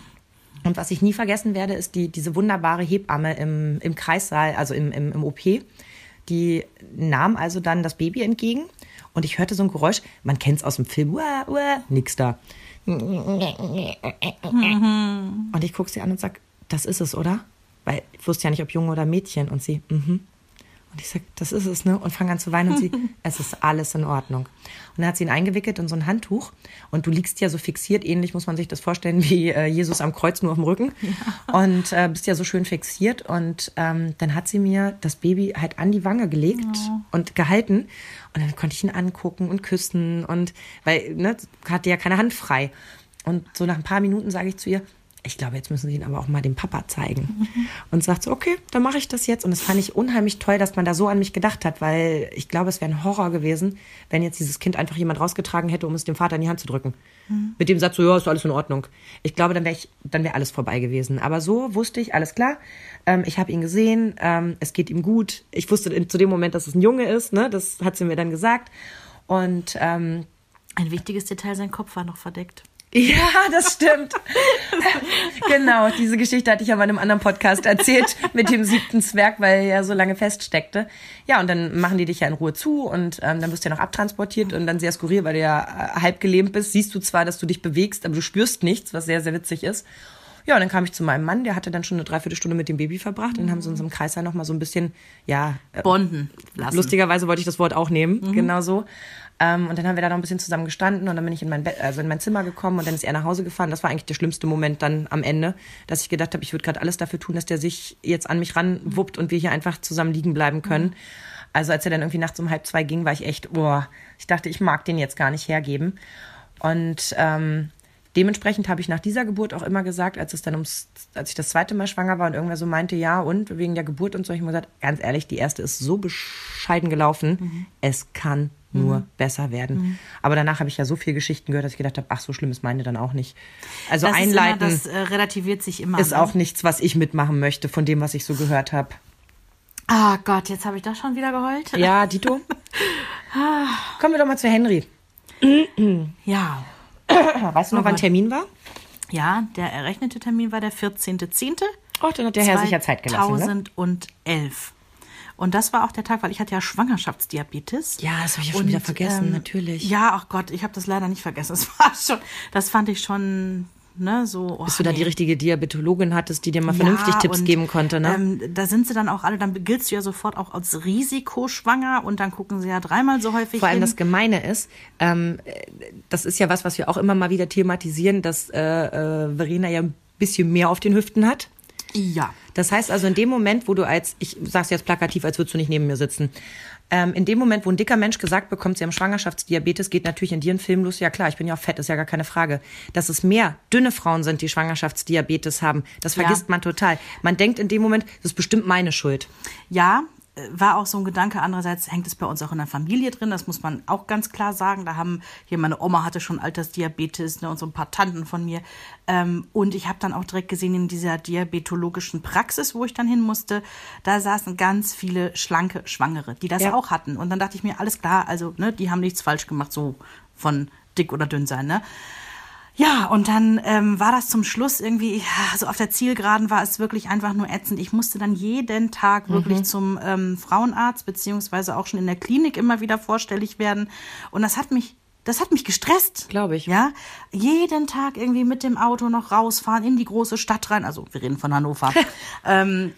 Und was ich nie vergessen werde, ist die, diese wunderbare Hebamme im, im Kreissaal, also im, im, im OP. Die nahm also dann das Baby entgegen und ich hörte so ein Geräusch, man kennt es aus dem Film, uah, uah, nix da. Und ich gucke sie an und sag, das ist es, oder? Weil ich wusste ja nicht, ob Junge oder Mädchen. Und sie, mhm. Und ich sag, das ist es, ne? Und fange an zu weinen und sie, es ist alles in Ordnung. Und dann hat sie ihn eingewickelt in so ein Handtuch und du liegst ja so fixiert, ähnlich muss man sich das vorstellen wie äh, Jesus am Kreuz nur auf dem Rücken ja. und äh, bist ja so schön fixiert und ähm, dann hat sie mir das Baby halt an die Wange gelegt ja. und gehalten und dann konnte ich ihn angucken und küssen und weil ne, hatte ja keine Hand frei und so nach ein paar Minuten sage ich zu ihr, ich glaube, jetzt müssen sie ihn aber auch mal dem Papa zeigen. Mhm. Und sagt so, okay, dann mache ich das jetzt. Und das fand ich unheimlich toll, dass man da so an mich gedacht hat, weil ich glaube, es wäre ein Horror gewesen, wenn jetzt dieses Kind einfach jemand rausgetragen hätte, um es dem Vater in die Hand zu drücken. Mhm. Mit dem Satz so, ja, ist alles in Ordnung. Ich glaube, dann wäre dann wäre alles vorbei gewesen. Aber so wusste ich, alles klar. Ähm, ich habe ihn gesehen, ähm, es geht ihm gut. Ich wusste in, zu dem Moment, dass es ein Junge ist, ne? Das hat sie mir dann gesagt. Und ähm, ein wichtiges Detail, sein Kopf war noch verdeckt. Ja, das stimmt. genau, diese Geschichte hatte ich ja mal in einem anderen Podcast erzählt mit dem siebten Zwerg, weil er ja so lange feststeckte. Ja, und dann machen die dich ja in Ruhe zu und ähm, dann wirst du ja noch abtransportiert und dann sehr skurril, weil du ja äh, halb gelähmt bist. Siehst du zwar, dass du dich bewegst, aber du spürst nichts, was sehr, sehr witzig ist. Ja, und dann kam ich zu meinem Mann, der hatte dann schon eine Dreiviertelstunde mit dem Baby verbracht. und haben sie uns im Kreis noch mal so ein bisschen, ja. Äh, Bonden lassen. Lustigerweise wollte ich das Wort auch nehmen, mhm. genau so. Ähm, und dann haben wir da noch ein bisschen zusammen gestanden und dann bin ich in mein, Bett, also in mein Zimmer gekommen und dann ist er nach Hause gefahren. Das war eigentlich der schlimmste Moment dann am Ende, dass ich gedacht habe, ich würde gerade alles dafür tun, dass der sich jetzt an mich ranwuppt und wir hier einfach zusammen liegen bleiben können. Also als er dann irgendwie nachts um halb zwei ging, war ich echt, boah, ich dachte, ich mag den jetzt gar nicht hergeben. Und ähm, dementsprechend habe ich nach dieser Geburt auch immer gesagt, als es dann ums, als ich das zweite Mal schwanger war und irgendwer so meinte, ja, und wegen der Geburt und so, ich habe gesagt, ganz ehrlich, die erste ist so bescheiden gelaufen, mhm. es kann nur mhm. besser werden. Mhm. Aber danach habe ich ja so viele Geschichten gehört, dass ich gedacht habe, ach, so schlimm ist meine dann auch nicht. Also das einleiten. Ist immer, das äh, relativiert sich immer. Ist ne? auch nichts, was ich mitmachen möchte von dem, was ich so gehört habe. Ah oh Gott, jetzt habe ich da schon wieder geheult. Ja, Dito. Kommen wir doch mal zu Henry. ja. Weißt du noch, oh wann Termin war? Ja, der errechnete Termin war der 14.10. Oh, dann hat der Herr sich ja Zeit gelassen. 2011. Ne? Und das war auch der Tag, weil ich hatte ja Schwangerschaftsdiabetes. Ja, das habe ich ja schon wieder vergessen, ähm, natürlich. Ja, ach Gott, ich habe das leider nicht vergessen. Das war schon, das fand ich schon Ne, so, oh, Bis du da nee. die richtige Diabetologin hattest, die dir mal vernünftig ja, Tipps und, geben konnte, ne? Ähm, da sind sie dann auch alle, dann giltst du ja sofort auch als Risikoschwanger und dann gucken sie ja dreimal so häufig. Vor allem hin. das Gemeine ist, ähm, das ist ja was, was wir auch immer mal wieder thematisieren, dass äh, äh, Verena ja ein bisschen mehr auf den Hüften hat. Ja. Das heißt also, in dem Moment, wo du als, ich sag's jetzt plakativ, als würdest du nicht neben mir sitzen, ähm, in dem Moment, wo ein dicker Mensch gesagt bekommt, sie haben Schwangerschaftsdiabetes, geht natürlich in dir ein Film los. Ja klar, ich bin ja auch fett, ist ja gar keine Frage. Dass es mehr dünne Frauen sind, die Schwangerschaftsdiabetes haben, das vergisst ja. man total. Man denkt in dem Moment, das ist bestimmt meine Schuld. Ja, war auch so ein Gedanke. Andererseits hängt es bei uns auch in der Familie drin. Das muss man auch ganz klar sagen. Da haben hier meine Oma hatte schon Altersdiabetes ne, und so ein paar Tanten von mir. Ähm, und ich habe dann auch direkt gesehen in dieser diabetologischen Praxis, wo ich dann hin musste, da saßen ganz viele schlanke Schwangere, die das ja. auch hatten. Und dann dachte ich mir, alles klar, also ne, die haben nichts falsch gemacht, so von dick oder dünn sein. Ne? Ja, und dann ähm, war das zum Schluss irgendwie, ja, so auf der Zielgeraden war es wirklich einfach nur ätzend. Ich musste dann jeden Tag wirklich mhm. zum ähm, Frauenarzt, beziehungsweise auch schon in der Klinik immer wieder vorstellig werden. Und das hat mich das hat mich gestresst. Glaube ich. Ja. Jeden Tag irgendwie mit dem Auto noch rausfahren in die große Stadt rein. Also, wir reden von Hannover. ähm,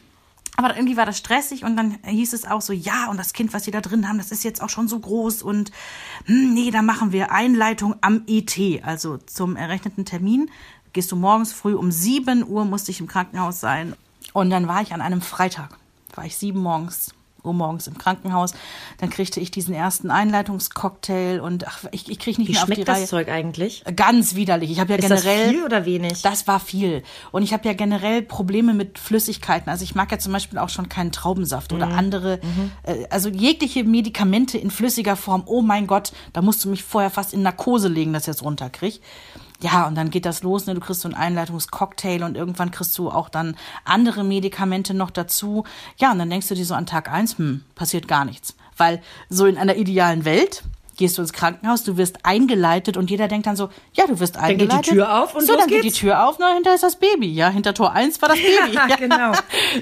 aber irgendwie war das stressig und dann hieß es auch so, ja, und das Kind, was sie da drin haben, das ist jetzt auch schon so groß und hm, nee, da machen wir Einleitung am ET, also zum errechneten Termin. Gehst du morgens früh um sieben Uhr, musste ich im Krankenhaus sein. Und dann war ich an einem Freitag, war ich sieben morgens Uhr morgens im Krankenhaus. Dann kriegte ich diesen ersten Einleitungscocktail und ach, ich, ich kriege nicht Wie mehr auf die Reihe. das Zeug eigentlich? Ganz widerlich. Ich habe ja Ist generell. Das viel oder wenig? Das war viel. Und ich habe ja generell Probleme mit Flüssigkeiten. Also ich mag ja zum Beispiel auch schon keinen Traubensaft mhm. oder andere, mhm. äh, also jegliche Medikamente in flüssiger Form. Oh mein Gott, da musst du mich vorher fast in Narkose legen, dass ich das runterkriege. Ja, und dann geht das los, ne? Du kriegst so einen Einleitungscocktail und irgendwann kriegst du auch dann andere Medikamente noch dazu. Ja, und dann denkst du dir so an Tag eins, hm, passiert gar nichts. Weil so in einer idealen Welt gehst du ins Krankenhaus, du wirst eingeleitet und jeder denkt dann so, ja, du wirst geht die eingeleitet. Tür auf und so, dann geht die geht's. Tür auf, na, hinter ist das Baby, ja, hinter Tor 1 war das Baby. Ja, genau.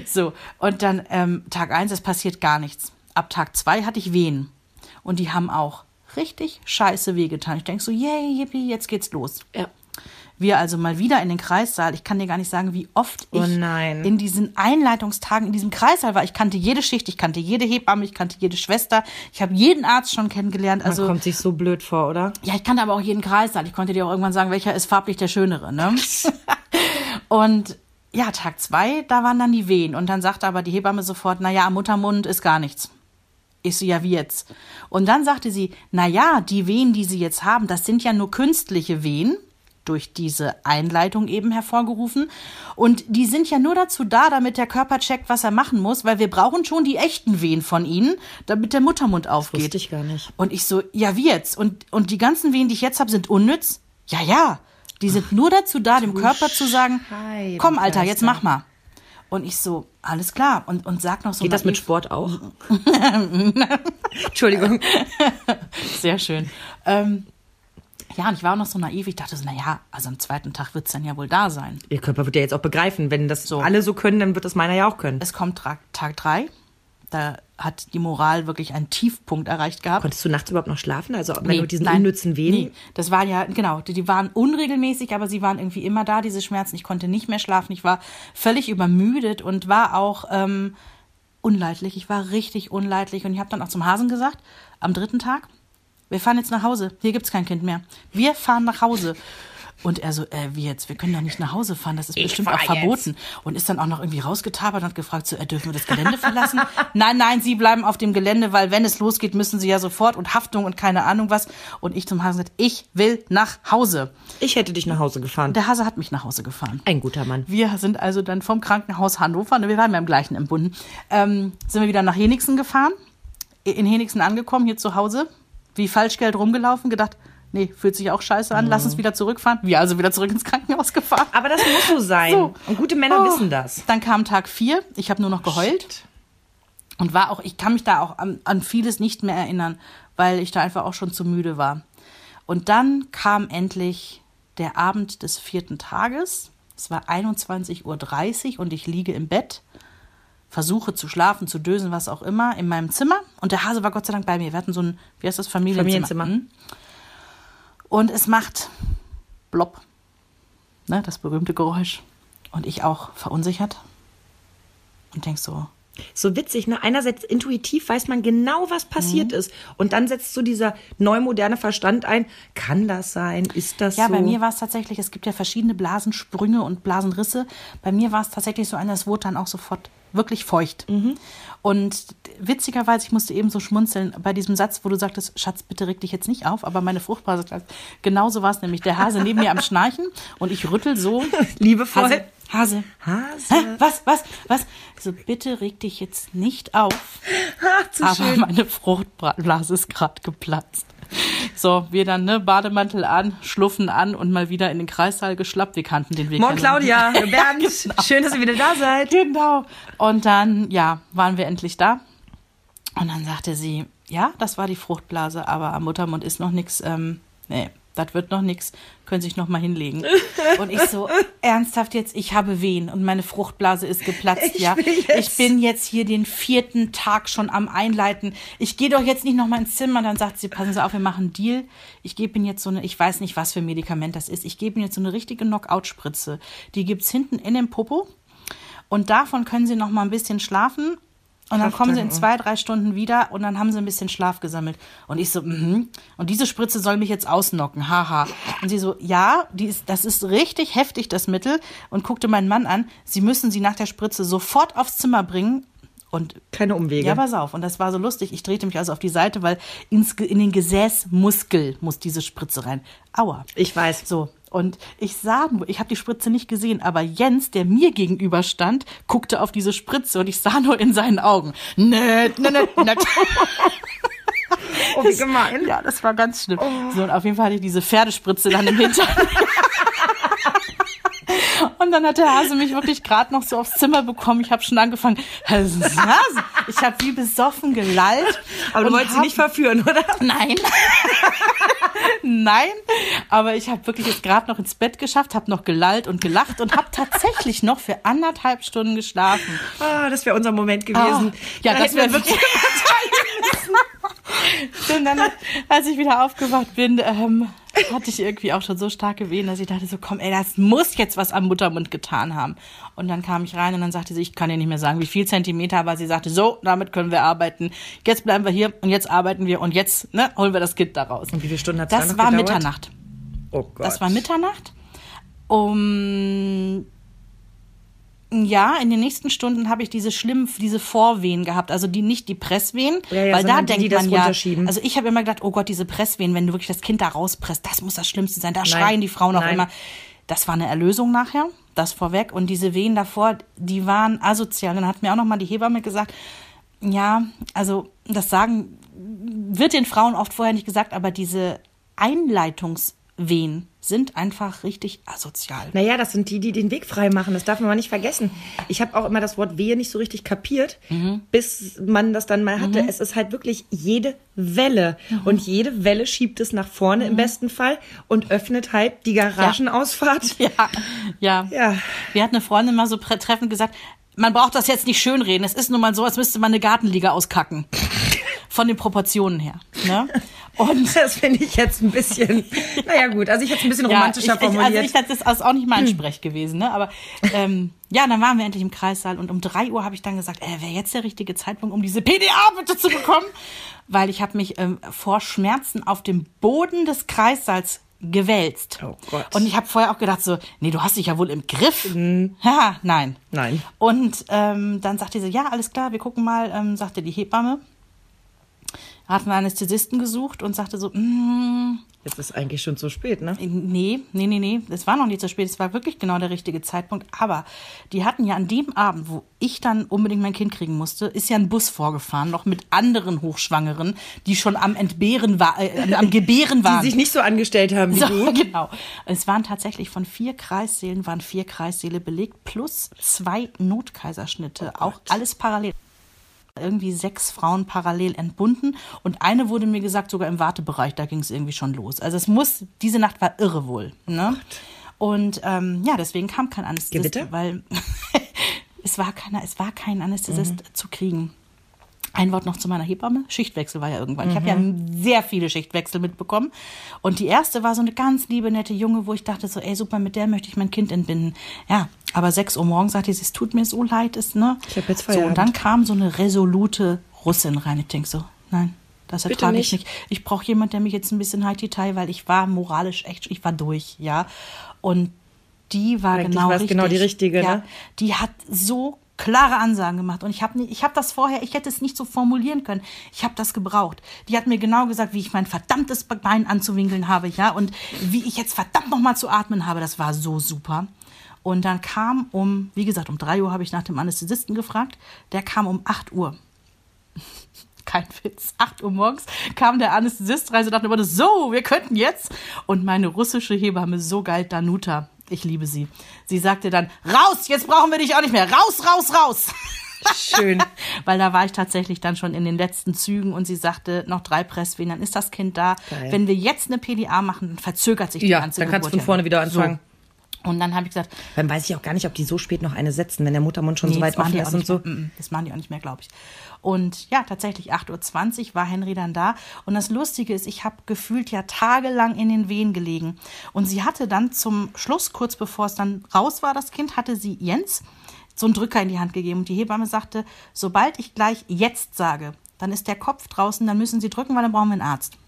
So, und dann ähm, Tag 1, es passiert gar nichts. Ab Tag 2 hatte ich Wehen. Und die haben auch richtig scheiße wehgetan. Ich denk so, yay, yippie, jetzt geht's los. Ja. Wir also mal wieder in den Kreissaal. Ich kann dir gar nicht sagen, wie oft ich Oh in diesen Einleitungstagen in diesem Kreissaal war. Ich kannte jede Schicht, ich kannte jede Hebamme, ich kannte jede Schwester. Ich habe jeden Arzt schon kennengelernt. Man Also kommt sich so blöd vor, oder? ja, ich kannte aber auch jeden Kreissaal. Ich konnte dir auch irgendwann sagen, welcher ist farblich der schönere, ne? und ja, Tag zwei, da waren dann die Wehen. Und dann sagte aber die Hebamme sofort, na ja, am Muttermund ist gar nichts. Ich so, ja, wie jetzt? Und dann sagte sie, na ja, die Wehen, die sie jetzt haben, das sind ja nur künstliche Wehen, durch diese Einleitung eben hervorgerufen. Und die sind ja nur dazu da, damit der Körper checkt, was er machen muss, weil wir brauchen schon die echten Wehen von ihnen, damit der Muttermund aufgeht. wusste ich gar nicht. Und ich so, ja, wie jetzt? Und, und die ganzen Wehen, die ich jetzt habe, sind unnütz? Ja, ja. Die sind nur dazu da, dem Körper zu sagen, komm, Alter, jetzt mach mal. Und ich so, alles klar. Und, und sag noch so Geht das mit naiv- Sport auch? Entschuldigung. Sehr schön. Ähm, ja, und ich war auch noch so naiv. Ich dachte so, na ja, also am zweiten Tag wird's dann ja wohl da sein. Ihr Körper wird ja jetzt auch begreifen. Wenn das So. alle so können, dann wird das meiner ja auch können. Es kommt Tag drei. Da hat die Moral wirklich einen Tiefpunkt erreicht gehabt. Konntest du nachts überhaupt noch schlafen? Also wenn Nee, du mit diesen nein. unnützen Wehen? Nee, das waren ja, genau, die, die waren unregelmäßig, aber sie waren irgendwie immer da, diese Schmerzen. Ich konnte nicht mehr schlafen. Ich war völlig übermüdet und war auch ähm, unleidlich. Ich war richtig unleidlich. Und ich habe dann auch zum Hasen gesagt, am dritten Tag, wir fahren jetzt nach Hause. Hier gibt's kein Kind mehr. Wir fahren nach Hause. Und er so, äh, wie jetzt? Wir können doch nicht nach Hause fahren, das ist Ich bestimmt auch verboten. Und ist dann auch noch irgendwie rausgetabert und hat gefragt, so, äh, dürfen wir das Gelände verlassen? nein, nein, Sie bleiben auf dem Gelände, weil wenn es losgeht, müssen Sie ja sofort und Haftung und keine Ahnung was. Und ich zum Hasen gesagt, ich will nach Hause. Ich hätte dich nach Hause gefahren. Der Hase hat mich nach Hause gefahren. Ein guter Mann. Wir sind also dann vom Krankenhaus Hannover, ne, wir waren ja im gleichen entbunden, ähm, sind wir wieder nach Henigsen gefahren, in Henigsen angekommen, hier zu Hause, wie Falschgeld rumgelaufen, gedacht, nee, fühlt sich auch scheiße an, lass uns wieder zurückfahren. Wir also wieder zurück ins Krankenhaus gefahren. Aber das muss so sein. So. Und gute Männer Oh. wissen das. Dann kam Tag vier, ich habe nur noch geheult und war auch, ich kann mich da auch an, an vieles nicht mehr erinnern, weil ich da einfach auch schon zu müde war. Und dann kam endlich der Abend des vierten Tages. Es war 21.30 Uhr und ich liege im Bett, versuche zu schlafen, zu dösen, was auch immer, in meinem Zimmer. Und der Hase war Gott sei Dank bei mir. Wir hatten so ein, wie heißt das, Familienzimmer. Familienzimmer. Und es macht Blob, ne, das berühmte Geräusch. Und ich auch verunsichert und denk so, So witzig, ne? Einerseits intuitiv weiß man genau, was passiert Mhm. ist. Und dann setzt so dieser neumoderne Verstand ein. Kann das sein? Ist das Ja, so? bei mir war es tatsächlich, es gibt ja verschiedene Blasensprünge und Blasenrisse. Bei mir war es tatsächlich so einer, es wurde dann auch sofort wirklich feucht. Und witzigerweise, ich musste eben so schmunzeln bei diesem Satz, wo du sagtest, Schatz, bitte reg dich jetzt nicht auf, aber meine Fruchtblase, sagt, genauso war es nämlich. Der Hase neben mir am Schnarchen und ich rüttel so. Liebevoll. Hase, Hase. Hase. Hä? Was, was, was? So, bitte reg dich jetzt nicht auf. Ach, zu Aber schön. meine Fruchtblase ist gerade geplatzt. So, wir dann, ne, Bademantel an, schluffen an und mal wieder in den Kreissaal geschlappt. Wir kannten den Weg. Morgen, nicht. Claudia. Bernd. Schön, dass ihr wieder da seid. Genau. Und dann, ja, waren wir endlich da. Und dann sagte sie, ja, das war die Fruchtblase, aber am Muttermund ist noch nichts, ähm, nee, das wird noch nichts, können sich noch mal hinlegen. Und ich so, ernsthaft jetzt, ich habe Wehen und meine Fruchtblase ist geplatzt, Ich ja. Ich bin jetzt hier den vierten Tag schon am Einleiten. Ich gehe doch jetzt nicht noch mal ins Zimmer. Dann sagt sie, passen Sie auf, wir machen einen Deal. Ich gebe Ihnen jetzt so eine, ich weiß nicht, was für ein Medikament das ist. Ich gebe Ihnen jetzt so eine richtige Knockout-Spritze. Die gibt's hinten in dem Popo. Und davon können Sie noch mal ein bisschen schlafen. Und dann kommen Sie in tanken. zwei, drei Stunden wieder und dann haben Sie ein bisschen Schlaf gesammelt. Und ich so, mhm. Und diese Spritze soll mich jetzt ausnocken, haha. Und sie so, ja, die ist, das ist richtig heftig, das Mittel. Und guckte meinen Mann an, Sie müssen sie nach der Spritze sofort aufs Zimmer bringen. Und Keine Umwege. ja, pass auf. Und das war so lustig. Ich drehte mich also auf die Seite, weil ins, in den Gesäßmuskel muss diese Spritze rein. Aua. ich weiß. So, und ich sah nur, ich habe die Spritze nicht gesehen, aber Jens, der mir gegenüber stand, guckte auf diese Spritze und ich sah nur in seinen Augen. Nett, nett, nett, nett. Oh, wie gemein. Ja, das war ganz schlimm. So, und auf jeden Fall hatte ich diese Pferdespritze dann im Hintern. Und dann hat der Hase mich wirklich gerade noch so aufs Zimmer bekommen. Ich habe schon angefangen, Hase. ich habe wie besoffen gelallt. Aber du wolltest sie hab- nicht verführen, oder? Nein. Nein, aber ich habe wirklich jetzt gerade noch ins Bett geschafft, habe noch gelallt und gelacht und habe tatsächlich noch für anderthalb Stunden geschlafen. Ah, das wäre unser Moment gewesen. Ah, ja, Da das wäre wirklich. Und dann, als ich wieder aufgewacht bin, ähm, hatte ich irgendwie auch schon so starke Wehen, dass ich dachte so, komm, ey, das muss jetzt was am Muttermund getan haben. Und dann kam ich rein und dann sagte sie, ich kann dir nicht mehr sagen, wie viel Zentimeter, aber sie sagte, so, damit können wir arbeiten. Jetzt bleiben wir hier und jetzt arbeiten wir und jetzt ne, holen wir das Kind da raus. Und wie viele Stunden dann Das noch war gedauert? Mitternacht. Oh Gott. Das war Mitternacht. Um ja, in den nächsten Stunden habe ich diese schlimmen, diese Vorwehen gehabt, also die nicht die Presswehen, Ja, ja, weil da die, denkt die man ja, also ich habe immer gedacht, oh Gott, diese Presswehen, wenn du wirklich das Kind da rauspresst, das muss das Schlimmste sein. Da Nein. schreien die Frauen auch Nein. immer. Das war eine Erlösung nachher, das vorweg und diese Wehen davor, die waren asozial. Dann hat mir auch noch mal die Hebamme gesagt, ja, also das sagen wird den Frauen oft vorher nicht gesagt, aber diese Einleitungswehen sind einfach richtig asozial. Naja, das sind die, die den Weg frei machen. Das darf man mal nicht vergessen. Ich habe auch immer das Wort Wehe nicht so richtig kapiert, Mhm. bis man das dann mal hatte. Es ist halt wirklich jede Welle. Mhm. Und jede Welle schiebt es nach vorne im besten Fall und öffnet halt die Garagenausfahrt. Ja, ja. Ja. Wir hatten eine Freundin mal so treffend gesagt, man braucht das jetzt nicht schönreden. Es ist nun mal so, als müsste man eine Gartenliga auskacken. Von den Proportionen her. Ne? Und Das finde ich jetzt ein bisschen, naja gut, also ich hätte es ein bisschen romantischer ich, ich, formuliert. Also ich, das ist also auch nicht mein Sprech gewesen, ne? Aber ähm, ja, dann waren wir endlich im Kreissaal und um drei Uhr habe ich dann gesagt, äh, wäre jetzt der richtige Zeitpunkt, um diese PDA bitte zu bekommen, weil ich habe mich ähm, vor Schmerzen auf dem Boden des Kreissaals gewälzt. Oh Gott. Und ich habe vorher auch gedacht so, nee, du hast dich ja wohl im Griff. Ja, nein. Nein. Und ähm, dann sagte sie, ja, alles klar, wir gucken mal, ähm, sagte die Hebamme. Hat einen Anästhesisten gesucht und sagte so, mm, Jetzt ist eigentlich schon zu spät, ne? Nee, nee, nee, nee, es war noch nicht so spät, es war wirklich genau der richtige Zeitpunkt. Aber die hatten ja an dem Abend, wo ich dann unbedingt mein Kind kriegen musste, ist ja ein Bus vorgefahren, noch mit anderen Hochschwangeren, die schon am Entbehren war, äh, am Gebären waren. Die sich nicht so angestellt haben wie so, du. genau. Es waren tatsächlich von vier Kreissälen, waren vier Kreissäle belegt, plus zwei Notkaiserschnitte, Oh auch alles parallel. Irgendwie sechs Frauen parallel entbunden und eine wurde mir gesagt, sogar im Wartebereich, da ging es irgendwie schon los. Also es muss, diese Nacht war irre wohl. Ne? Und ähm, ja, deswegen kam kein Anästhesist, Gewitter? weil es war keiner, es war kein Anästhesist Mhm. zu kriegen. Ein Wort noch zu meiner Hebamme. Schichtwechsel war ja irgendwann. Ich habe Mhm. ja sehr viele Schichtwechsel mitbekommen. Und die erste war so eine ganz liebe, nette Junge, wo ich dachte so, ey, super, mit der möchte ich mein Kind entbinden. Ja, aber 6 Uhr morgens sagte sie, es tut mir so leid, ist, ne? Ich hab jetzt So, und Feierabend. dann kam so eine resolute Russin rein. Ich denk so, nein, das ertrage ich nicht. Ich brauche jemand, der mich jetzt ein bisschen high teil weil ich war moralisch echt, ich war durch, ja. Und die war Eigentlich genau richtig. genau die richtige, ja, ne? Die hat so klare Ansagen gemacht und ich habe ich habe das vorher, ich hätte es nicht so formulieren können. Ich habe das gebraucht. Die hat mir genau gesagt, wie ich mein verdammtes Bein anzuwinkeln habe, ja, und wie ich jetzt verdammt noch mal zu atmen habe. Das war so super. Und dann kam um, wie gesagt, um drei Uhr habe ich nach dem Anästhesisten gefragt. Der kam um 8 Uhr. Kein Witz. 8 Uhr morgens kam der Anästhesist rein und dachte immer, so, wir könnten jetzt. Und meine russische Hebamme, so geil, Danuta, ich liebe sie. Sie sagte dann, raus, jetzt brauchen wir dich auch nicht mehr. Raus, raus, raus. Schön. Weil da war ich tatsächlich dann schon in den letzten Zügen und sie sagte, noch drei Presswehen, dann ist das Kind da. Geil. Wenn wir jetzt eine PDA machen, dann verzögert sich die Ja, ganze dann kannst du Geburt von vorne ja. wieder anfangen. So. Und dann habe ich gesagt, Dann weiß ich auch gar nicht, ob die so spät noch eine setzen, wenn der Muttermund schon Nee, so weit offen ist und so. Das machen die auch nicht mehr, glaube ich. Und ja, tatsächlich 8.20 Uhr war Henry dann da. Und das Lustige ist, ich habe gefühlt ja tagelang in den Wehen gelegen. Und sie hatte dann zum Schluss, kurz bevor es dann raus war, das Kind, hatte sie Jens so einen Drücker in die Hand gegeben. Und die Hebamme sagte, sobald ich gleich jetzt sage, dann ist der Kopf draußen, dann müssen Sie drücken, weil dann brauchen wir einen Arzt.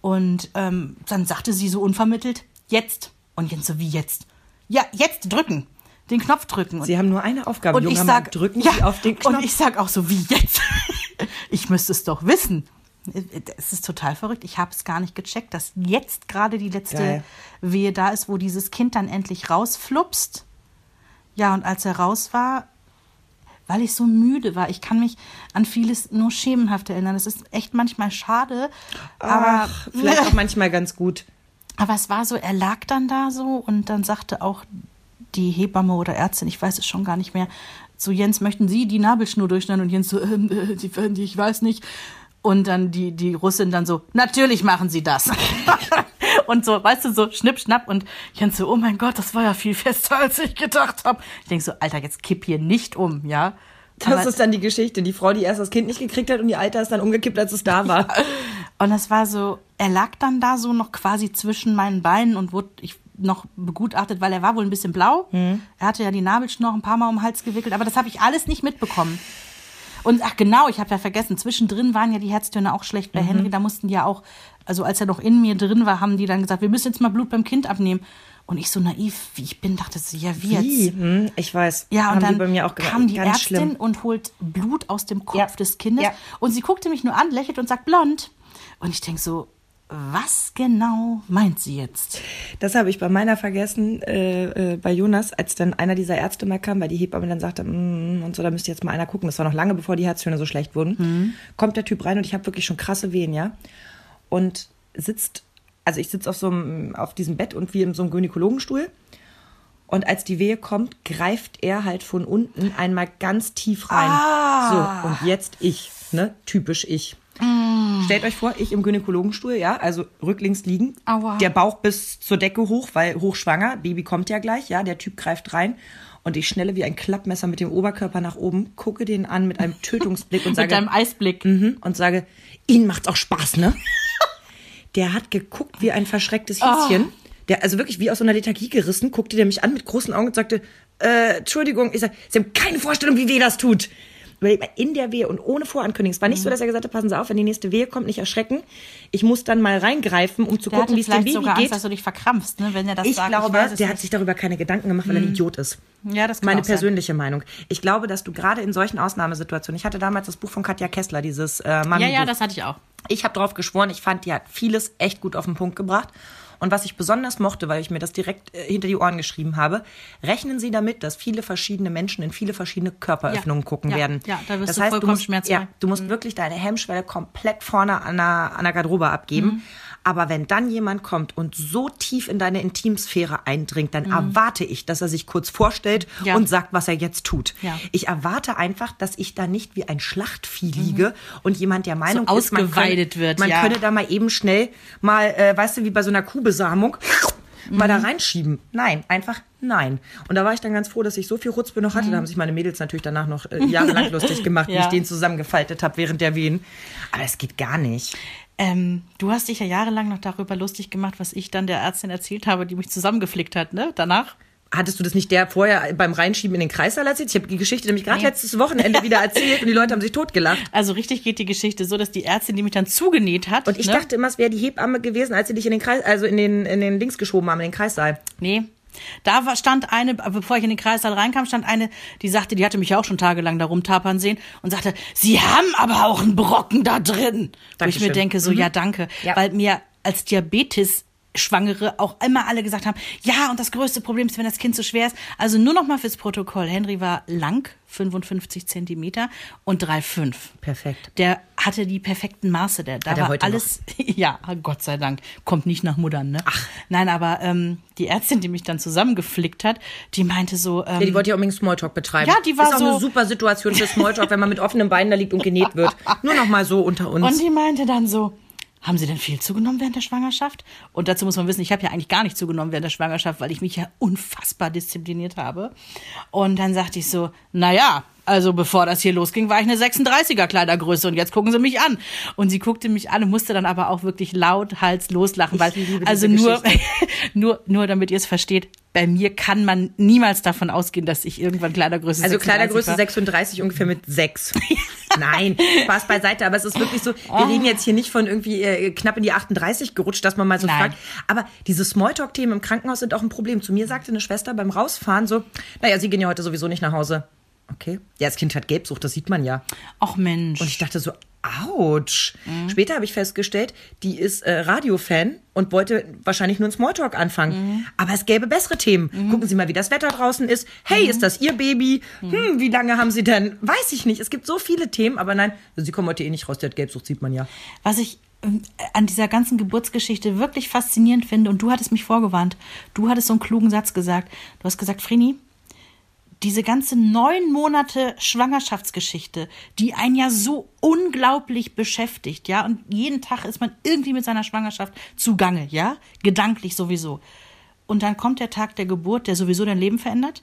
Und ähm, dann sagte sie so unvermittelt, jetzt. Und Jens so, wie jetzt? Ja, jetzt drücken. Den Knopf drücken. Sie haben nur eine Aufgabe, und ich junger sag, Mann, drücken ja, Sie auf den Knopf. Und ich sag auch so, wie jetzt? ich müsste es doch wissen. Es ist total verrückt. Ich habe es gar nicht gecheckt, dass jetzt gerade die letzte Geil. Wehe da ist, wo dieses Kind dann endlich rausflupst. Ja, und als er raus war, weil ich so müde war, ich kann mich an vieles nur schemenhaft erinnern. Es ist echt manchmal schade, aber Ach, vielleicht auch manchmal ganz gut. aber es war so, er lag dann da so und dann sagte auch die Hebamme oder Ärztin, ich weiß es schon gar nicht mehr, so Jens, möchten Sie die Nabelschnur durchschneiden? Und Jens so, ähm, äh, die, die, ich weiß nicht. Und dann die, die Russin dann so, natürlich machen Sie das. und so, weißt du, so schnipp, schnapp. Und Jens so, oh mein Gott, das war ja viel fester, als ich gedacht habe. Ich denk so, Alter, jetzt kipp hier nicht um, ja. Das Aber- ist dann die Geschichte. Die Frau, die erst das Kind nicht gekriegt hat und die Alte ist dann umgekippt, als es da war. Und das war so, er lag dann da so noch quasi zwischen meinen Beinen und wurde ich noch begutachtet, weil er war wohl ein bisschen blau. Er hatte ja die Nabelschnur noch ein paar Mal um den Hals gewickelt, aber das habe ich alles nicht mitbekommen. Und ach genau, ich habe ja vergessen, zwischendrin waren ja die Herztöne auch schlecht bei Henry, da mussten die ja auch, also als er noch in mir drin war, haben die dann gesagt, wir müssen jetzt mal Blut beim Kind abnehmen. Und ich so naiv, wie ich bin, dachte so, ja, wie jetzt? Wie? Hm, ich weiß. Ja, Haben und dann die bei mir auch kam die Ärztin schlimm. und holt Blut aus dem Kopf Ja. des Kindes. Ja. Und sie guckte mich nur an, lächelt und sagt blond. Und ich denk so, was genau meint sie jetzt? Das habe ich bei meiner vergessen, äh, äh, bei Jonas, als dann einer dieser Ärzte mal kam, weil die Hebamme dann sagte, mm, und so, da müsste jetzt mal einer gucken. Das war noch lange, bevor die Herztöne so schlecht wurden. Kommt der Typ rein und ich habe wirklich schon krasse Wehen, ja. Und sitzt, also ich sitze auf so einem, auf diesem Bett und wie in so einem Gynäkologenstuhl. Und als die Wehe kommt, greift er halt von unten einmal ganz tief rein. So, und jetzt ich, ne? Typisch ich. Stellt euch vor, ich im Gynäkologenstuhl, ja, also rücklings liegen. Aua. Der Bauch bis zur Decke hoch, weil hochschwanger, Baby kommt ja gleich, ja, der Typ greift rein. Und ich schnelle wie ein Klappmesser mit dem Oberkörper nach oben, gucke den an mit einem Tötungsblick und Mit sage, deinem Eisblick. Mhm, und sage, Ihnen macht's auch Spaß, ne? Der hat geguckt wie ein verschrecktes Häschen. Der, also wirklich wie aus so einer Lethargie gerissen, guckte der mich an mit großen Augen und sagte, äh, Entschuldigung, ich sag, Sie haben keine Vorstellung, wie weh das tut. Mal, in der Wehe und ohne Vorankündigung. Es war nicht so, dass er gesagt hat, passen Sie auf, wenn die nächste Wehe kommt, nicht erschrecken. Ich muss dann mal reingreifen, um zu Der gucken, wie es dem Baby sogar geht. Angst, dass du dich verkrampfst, ne? wenn er das Ich sagt. glaube, weiß es der hat sich darüber keine Gedanken gemacht, weil er ein Idiot ist. Ja, das kann Meine auch sein. persönliche Meinung. Ich glaube, dass du gerade in solchen Ausnahmesituationen, ich hatte damals das Buch von Katja Kessler, dieses äh, Mami Ja, ja, das hatte ich auch. ich habe drauf geschworen, ich fand, die hat vieles echt gut auf den Punkt gebracht. Und was ich besonders mochte, weil ich mir das direkt äh, hinter die Ohren geschrieben habe, rechnen Sie damit, dass viele verschiedene Menschen in viele verschiedene Körperöffnungen Ja, gucken ja, werden. ja, da wirst das du heißt, vollkommen musst, schmerzfrei. Ja, du musst wirklich deine Hemmschwelle komplett vorne an der, an der Garderobe abgeben. Aber wenn dann jemand kommt und so tief in deine Intimsphäre eindringt, dann erwarte ich, dass er sich kurz vorstellt Ja. und sagt, was er jetzt tut. Ja. Ich erwarte einfach, dass ich da nicht wie ein Schlachtvieh liege und jemand der Meinung ist, man könne, wird, man ja. könne da mal eben schnell mal, äh, weißt du, wie bei so einer Kuhbesamung, mal Mhm. da reinschieben. Nein, einfach nein. Und da war ich dann ganz froh, dass ich so viel Rutzbe noch hatte. Da haben sich meine Mädels natürlich danach noch äh, jahrelang lustig gemacht, wie Mhm. Ja. ich den zusammengefaltet habe während der Wehen. Aber es geht gar nicht. Ähm, du hast dich ja jahrelang noch darüber lustig gemacht, was ich dann der Ärztin erzählt habe, die mich zusammengeflickt hat, ne? Danach. Hattest du das nicht der vorher beim Reinschieben in den Kreißsaal erzählt? Ich habe die Geschichte nämlich gerade Nee. letztes Wochenende wieder erzählt und die Leute haben sich totgelacht. Also richtig geht die Geschichte so, dass die Ärztin, die mich dann zugenäht hat. Und ich ne? dachte immer, es wäre die Hebamme gewesen, als sie dich in den Kreis, also in den, in den Links geschoben haben, in den Kreissaal. Nee. Da stand eine, bevor ich in den Kreissaal reinkam, stand eine, die sagte, die hatte mich auch schon tagelang da rumtapern sehen und sagte, Sie haben aber auch einen Brocken da drin. Wo ich Dankeschön. mir denke, so, ja, danke. Ja. Weil mir als Diabetes Schwangere auch immer alle gesagt haben, ja, und das größte Problem ist, wenn das Kind so schwer ist. Also nur noch mal fürs Protokoll. Henry war lang, 55 Zentimeter und 3,5. Perfekt. Der hatte die perfekten Maße. Der, da Hat war heute alles, ja, Gott sei Dank, kommt nicht nach Muttern, ne? Ach. Nein, aber ähm, die Ärztin, die mich dann zusammengeflickt hat, die meinte so, ähm, Ja, die wollte ja unbedingt Smalltalk betreiben. Ja, die war Ist auch so- eine super Situation für Smalltalk, wenn man mit offenen Beinen da liegt und genäht wird. Nur noch mal so unter uns. Und die meinte dann so, haben Sie denn viel zugenommen während der Schwangerschaft? Und dazu muss man wissen, ich habe ja eigentlich gar nicht zugenommen während der Schwangerschaft, weil ich mich ja unfassbar diszipliniert habe. Und dann sagte ich so, na ja, also bevor das hier losging, war ich eine 36er Kleidergröße und jetzt gucken Sie mich an. Und sie guckte mich an und musste dann aber auch wirklich laut Hals loslachen, weil also nur, nur nur damit ihr es versteht, bei mir kann man niemals davon ausgehen, dass ich irgendwann Kleidergröße also 36 Kleidergröße war. 36 ungefähr mit 6. Nein, Spaß beiseite, aber es ist wirklich so, Oh. wir reden jetzt hier nicht von irgendwie äh, knapp in die 38 gerutscht, dass man mal so Nein. fragt. Aber diese Smalltalk-Themen im Krankenhaus sind auch ein Problem. Zu mir sagte eine Schwester beim Rausfahren so, naja, Sie gehen ja heute sowieso nicht nach Hause. Okay. Ja, das Kind hat Gelbsucht, das sieht man ja. Ach Mensch. Und ich dachte so, ouch. Mhm. Später habe ich festgestellt, die ist äh, Radiofan und wollte wahrscheinlich nur einen Smalltalk anfangen. Mhm. Aber es gäbe bessere Themen. Gucken Sie mal, wie das Wetter draußen ist. Hey, Mhm. ist das Ihr Baby? Hm, wie lange haben Sie denn? Weiß ich nicht. Es gibt so viele Themen, aber nein, Sie kommen heute eh nicht raus. Die hat Gelbsucht, sieht man ja. Was ich ähm, an dieser ganzen Geburtsgeschichte wirklich faszinierend finde, und du hattest mich vorgewarnt, du hattest so einen klugen Satz gesagt. Du hast gesagt, Vreni, diese ganze neun Monate Schwangerschaftsgeschichte, die einen ja so unglaublich beschäftigt, ja, und jeden Tag ist man irgendwie mit seiner Schwangerschaft zugange, ja, gedanklich sowieso. Und dann kommt der Tag der Geburt, der sowieso dein Leben verändert.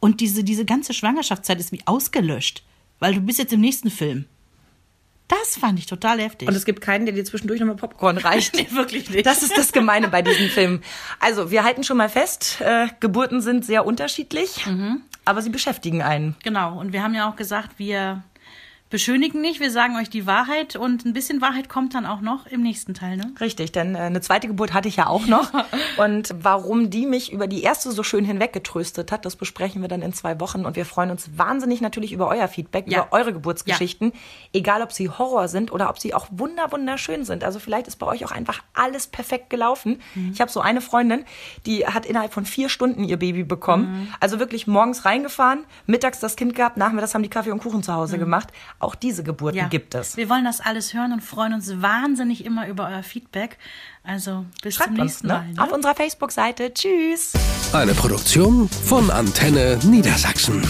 Und diese, diese ganze Schwangerschaftszeit ist wie ausgelöscht, weil du bist jetzt im nächsten Film. Das fand ich total heftig. Und es gibt keinen, der dir zwischendurch nochmal Popcorn reicht. nee, wirklich nicht. Das ist das Gemeine bei diesen Filmen. Also, wir halten schon mal fest, äh, Geburten sind sehr unterschiedlich, aber sie beschäftigen einen. Genau. Und wir haben ja auch gesagt, wir beschönigen nicht, wir sagen euch die Wahrheit und ein bisschen Wahrheit kommt dann auch noch im nächsten Teil, ne? Richtig, denn äh, eine zweite Geburt hatte ich ja auch noch. Und warum die mich über die erste so schön hinweggetröstet hat, das besprechen wir dann in zwei Wochen. Und wir freuen uns wahnsinnig natürlich über euer Feedback, Ja. über eure Geburtsgeschichten. Egal, ob sie Horror sind oder ob sie auch wunder, wunderschön sind. Also vielleicht ist bei euch auch einfach alles perfekt gelaufen. Ich habe so eine Freundin, die hat innerhalb von vier Stunden ihr Baby bekommen. Also wirklich morgens reingefahren, mittags das Kind gehabt, nachmittags haben die Kaffee und Kuchen zu Hause gemacht. Auch diese Geburten gibt es. Wir wollen das alles hören und freuen uns wahnsinnig immer über euer Feedback. Also bis Schreibt zum uns nächsten ne? Mal. Ne? auf unserer Facebook-Seite. Tschüss. Eine Produktion von Antenne Niedersachsen.